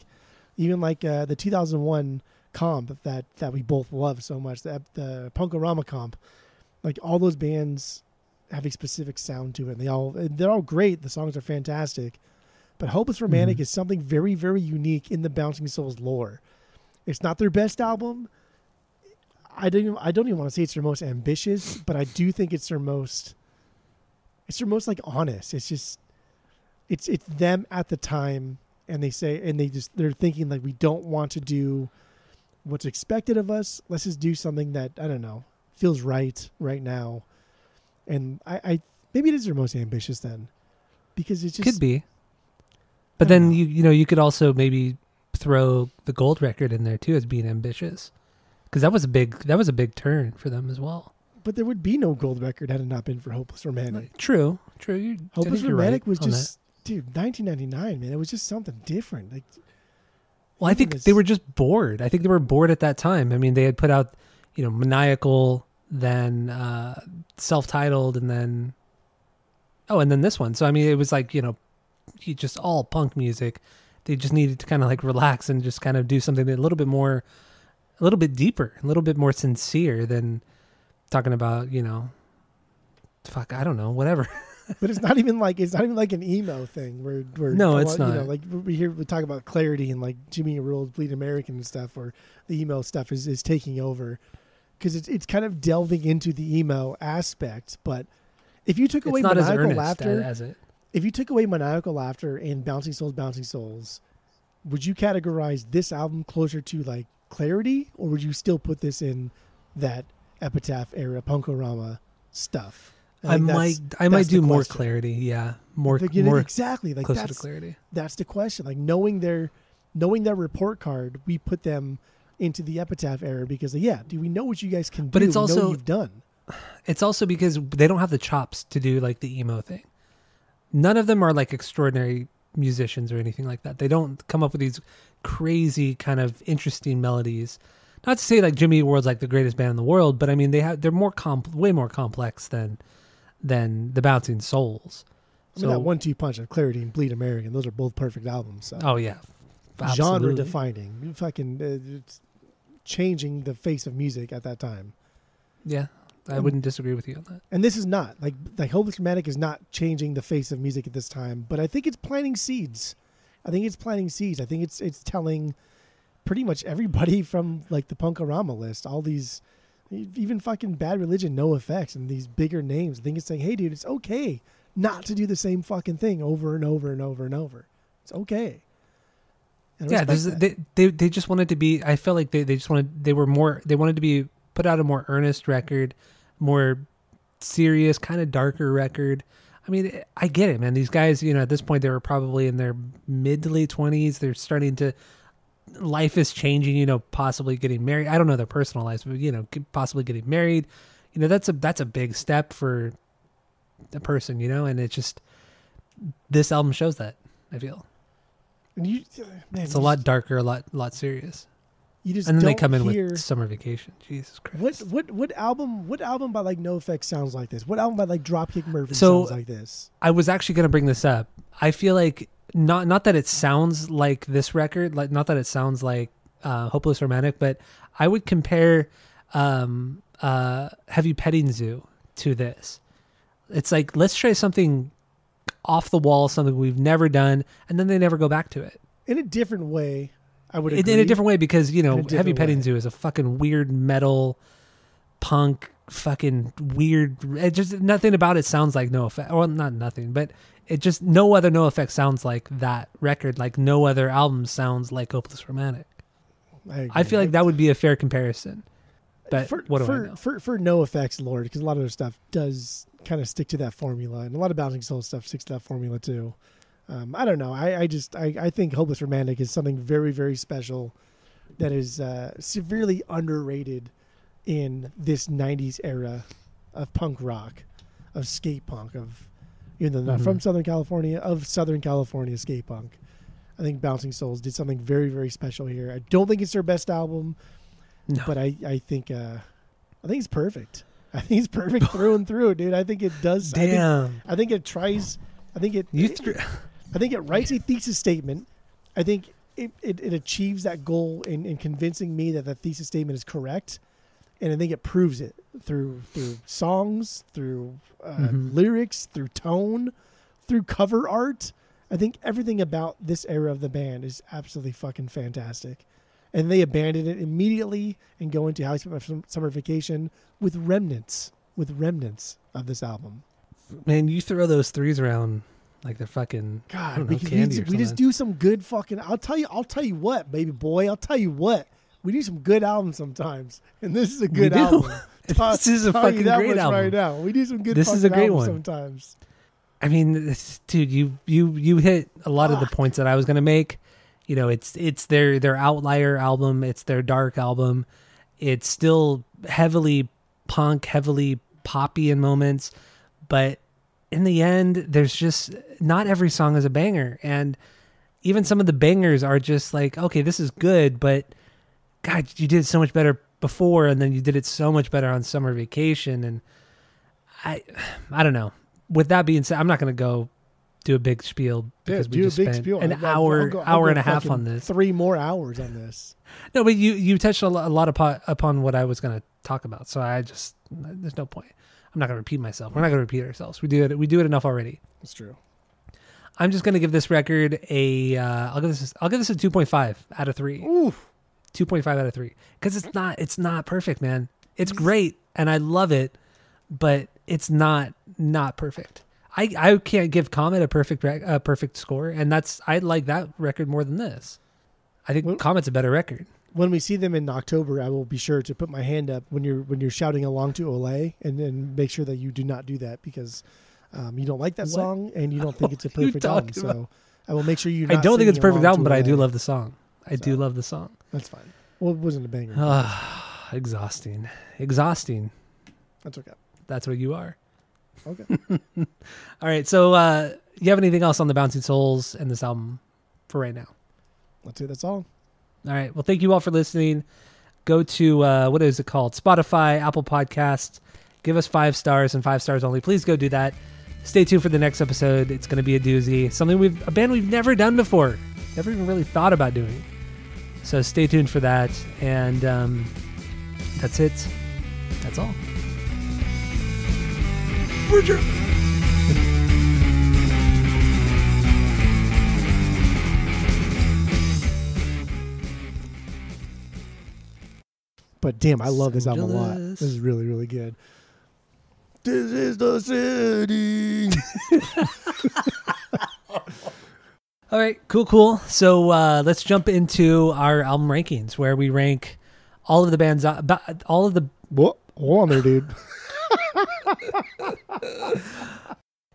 Even like uh, the 2001 comp that that we both love so much, the the punkarama comp. Like all those bands have a specific sound to it. And they all they're all great. The songs are fantastic. But Hopeless Romantic Mhm. is something very, very unique in the Bouncing Souls lore. It's not their best album. I don't. Even, I don't even want to say it's their most ambitious, but I do think it's their most. It's their most like honest. It's just, it's it's them at the time, and they say, and they just they're thinking like we don't want to do what's expected of us. Let's just do something that I don't know feels right right now, and I, I maybe it is their most ambitious then, because it's just Could be. But then know. you you know you could also maybe throw the gold record in there too as being ambitious, because that was a big that was a big turn for them as well. But there would be no gold record had it not been for Hopeless Romantic. True, true. You, Hopeless Romantic right was on that. just, dude, 1999, man. It was just something different. Like, Well, I think they were just bored. I think they were bored at that time. I mean, they had put out, you know, maniacal, then uh, self-titled, and then oh, and then this one. So I mean, it was like you know, just all punk music. They just needed to kind of like relax and just kind of do something a little bit more, a little bit deeper, a little bit more sincere than talking about you know, fuck, I don't know, whatever. but it's not even like it's not even like an emo thing where where No, it's lot- You know, not. like we hear we talk about clarity and like Jimmy Eat World's Bleed American and stuff, or the emo stuff is is taking over because it's it's kind of delving into the emo aspect. But if you took away not as maniacal laughter, as it. If you took away maniacal laughter and bouncing souls bouncing souls would you categorize this album closer to like clarity or would you still put this in that epitaph era punkorama stuff I think might I might do more clarity. Yeah, more Like, more exactly like closer to that's clarity. that's the question. Like knowing their knowing their report card, we put them into the epitaph era because yeah, do we know what you guys can do? But it's We know also- you've done. It's also because they don't have the chops to do like the emo thing. None of them are like extraordinary musicians or anything like that. They don't come up with these crazy kind of interesting melodies. Not to say like Jimmy Eat World's like the greatest band in the world, but I mean they have they're more comp way more complex than than the Bouncing Souls. I mean, that one-two punch of Clarity and Bleed American; those are both perfect albums. So. oh yeah, genre defining, fucking uh, it's changing the face of music at that time. Yeah, I wouldn't disagree with you on that. And this is not like like Hopeless Romantic is not changing the face of music at this time, but I think it's planting seeds. I think it's planting seeds. I think it's it's telling pretty much everybody from like the Punkorama list, all these even fucking Bad Religion, NOFX, and these bigger names. I think it's saying, hey, dude, it's okay not to do the same fucking thing over and over and over and over. It's okay. Yeah, respect there's, that. they, they they just wanted to be. I felt like they, they just wanted they were more. They wanted to be put out a more earnest record, more serious, kind of darker record. I mean, I get it, man. These guys, you know, at this point, they were probably in their mid to late twenties. They're starting to. Life is changing. You know, possibly getting married. I don't know their personal lives, but you know, possibly getting married. You know, that's a that's a big step for a person. You know, and it just this album shows that. I feel And you, uh, man, it's a lot darker, a lot lot serious. You just And then they come in hear, with summer vacation. Jesus Christ. What what what album what album by like NOFX sounds like this? What album by like Dropkick Murphy So- sounds like this? I was actually going to bring this up. I feel like not not that it sounds like this record, like not that it sounds like uh, Hopeless Romantic, but I would compare um, uh, Heavy Petting Zoo to this. It's like let's try something off the wall, something we've never done, and then they never go back to it. In a different way, I would in, agree. in a different way because you know heavy petting way. zoo is a fucking weird metal punk fucking weird it just nothing about it sounds like NOFX well not nothing but it just no other NOFX sounds like that record like no other album sounds like hopeless romantic I, i feel like that would be a fair comparison but for, what do for, i know For for NOFX, Lord, because a lot of their stuff does kind of stick to that formula, and a lot of Bouncing Soul stuff sticks to that formula too. Um, I don't know. I, I just I, I think Hopeless Romantic is something very very special that is uh, severely underrated in this '90s era of punk rock, of skate punk, of even though not Mhm. from Southern California, of Southern California skate punk. I think Bouncing Souls did something very very special here. I don't think it's their best album no but I I think uh I think it's perfect. I think it's perfect through and through, dude. I think it does. I think, damn I think it tries. I think it. you it- I think it writes a thesis statement. I think it, it, it achieves that goal in, in convincing me that the thesis statement is correct, and I think it proves it through through songs, through uh, Mhm. lyrics, through tone, through cover art. I think everything about this era of the band is absolutely fucking fantastic. And they abandon it immediately and go into How I Spent My Summer Vacation with remnants, with remnants of this album. man you throw those threes around like they're fucking God, know, we, just- we just do some good fucking. I'll tell you. I'll tell you what, baby boy. I'll tell you what. We do some good albums sometimes, and this is a good album. this is a fucking that great album right now. We do some good. This is a great one. Sometimes. I mean, this, dude, you you you hit a lot of the points that I was gonna make. You know, it's it's their their outlier album. It's their dark album. It's still heavily punk, heavily poppy in moments, but in the end, there's just not every song is a banger, and even some of the bangers are just like, okay, this is good, but God, you did it so much better before, and then you did it so much better on Summer Vacation, and I, I don't know. With that being said, I'm not going to go do a big spiel because we just big spent spiel. an I'll go- I'll hour, go- I'll hour and a half on this. Three more hours on this. No, but you you touched a lot, a lot upon, upon what I was going to talk about, so I just there's no point. I'm not going to repeat myself. We're not going to repeat ourselves. We do it. We do it enough already. It's true. I'm just going to give this record a. Uh, I'll give this. I'll give this a 2.5 out of three. Ooh, 2.5 out of 3 because it's not it's not perfect man it's great and i love it but it's not not perfect i i can't give comet a perfect rec- a perfect score and that's i like that record more than this i think Well- comet's a better record when we see them in October, I will be sure to put my hand up when you're when you're shouting along to Olé, and then make sure that you do not do that because um, you don't like that What? song and you don't think it's a What are you perfect album. talking So I will make sure you. I don't think it's a perfect album, but I do love the song. I do love the song. That's fine. Well, it wasn't a banger. Ah, exhausting. Exhausting. That's okay. That's what you are. Okay. All right. So, uh, you have anything else on the Bouncing Souls and this album for right now? Let's say that's all. All right. Well, thank you all for listening. Go to uh, what is it called? Spotify, Apple Podcasts. Give us five stars and five stars only. Please go do that. Stay tuned for the next episode. It's going to be a doozy. Something we've a band we've never done before. Never even really thought about doing. So stay tuned for that. And um, that's it. That's all. Roger. But damn, I love this album a lot. This is really, really good. This is the city. All right, cool, cool. So uh, let's jump into our album rankings, where we rank all of the bands, uh, all of the. what? Hold on there, dude.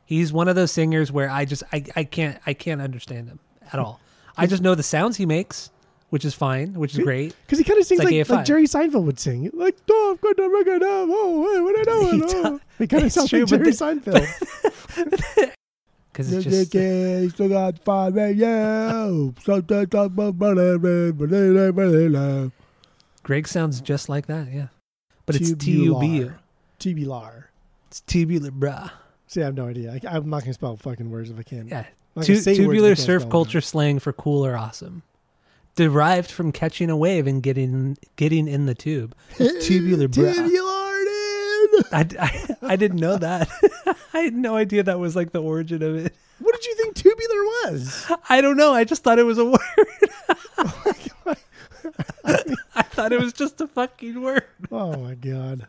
He's one of those singers where I just I, I can't I can't understand him at all. I just know the sounds he makes, which is fine, which is great. Because he kind of sings like like, like Jerry Seinfeld would sing. Like, oh, I'm going to make it up. Oh, what I know. He oh." He kind of sounds true, like Jerry the- Seinfeld. Because it's just still got five. Greg sounds just like that, yeah. But it's T U B U. Tubular. It's tubular, bruh. See, I have no idea. I, I'm not going to spell fucking words if I can. Yeah, Tu- gonna say words if I tubular surf culture slang for cool or awesome, derived from catching a wave and getting getting in the tube. It's tubular, bruh. Tubular, dude. I, I, I didn't know that. I had no idea that was like the origin of it. What did you think tubular was? I don't know. I just thought it was a word. Oh I thought it was just a fucking word. Oh my god.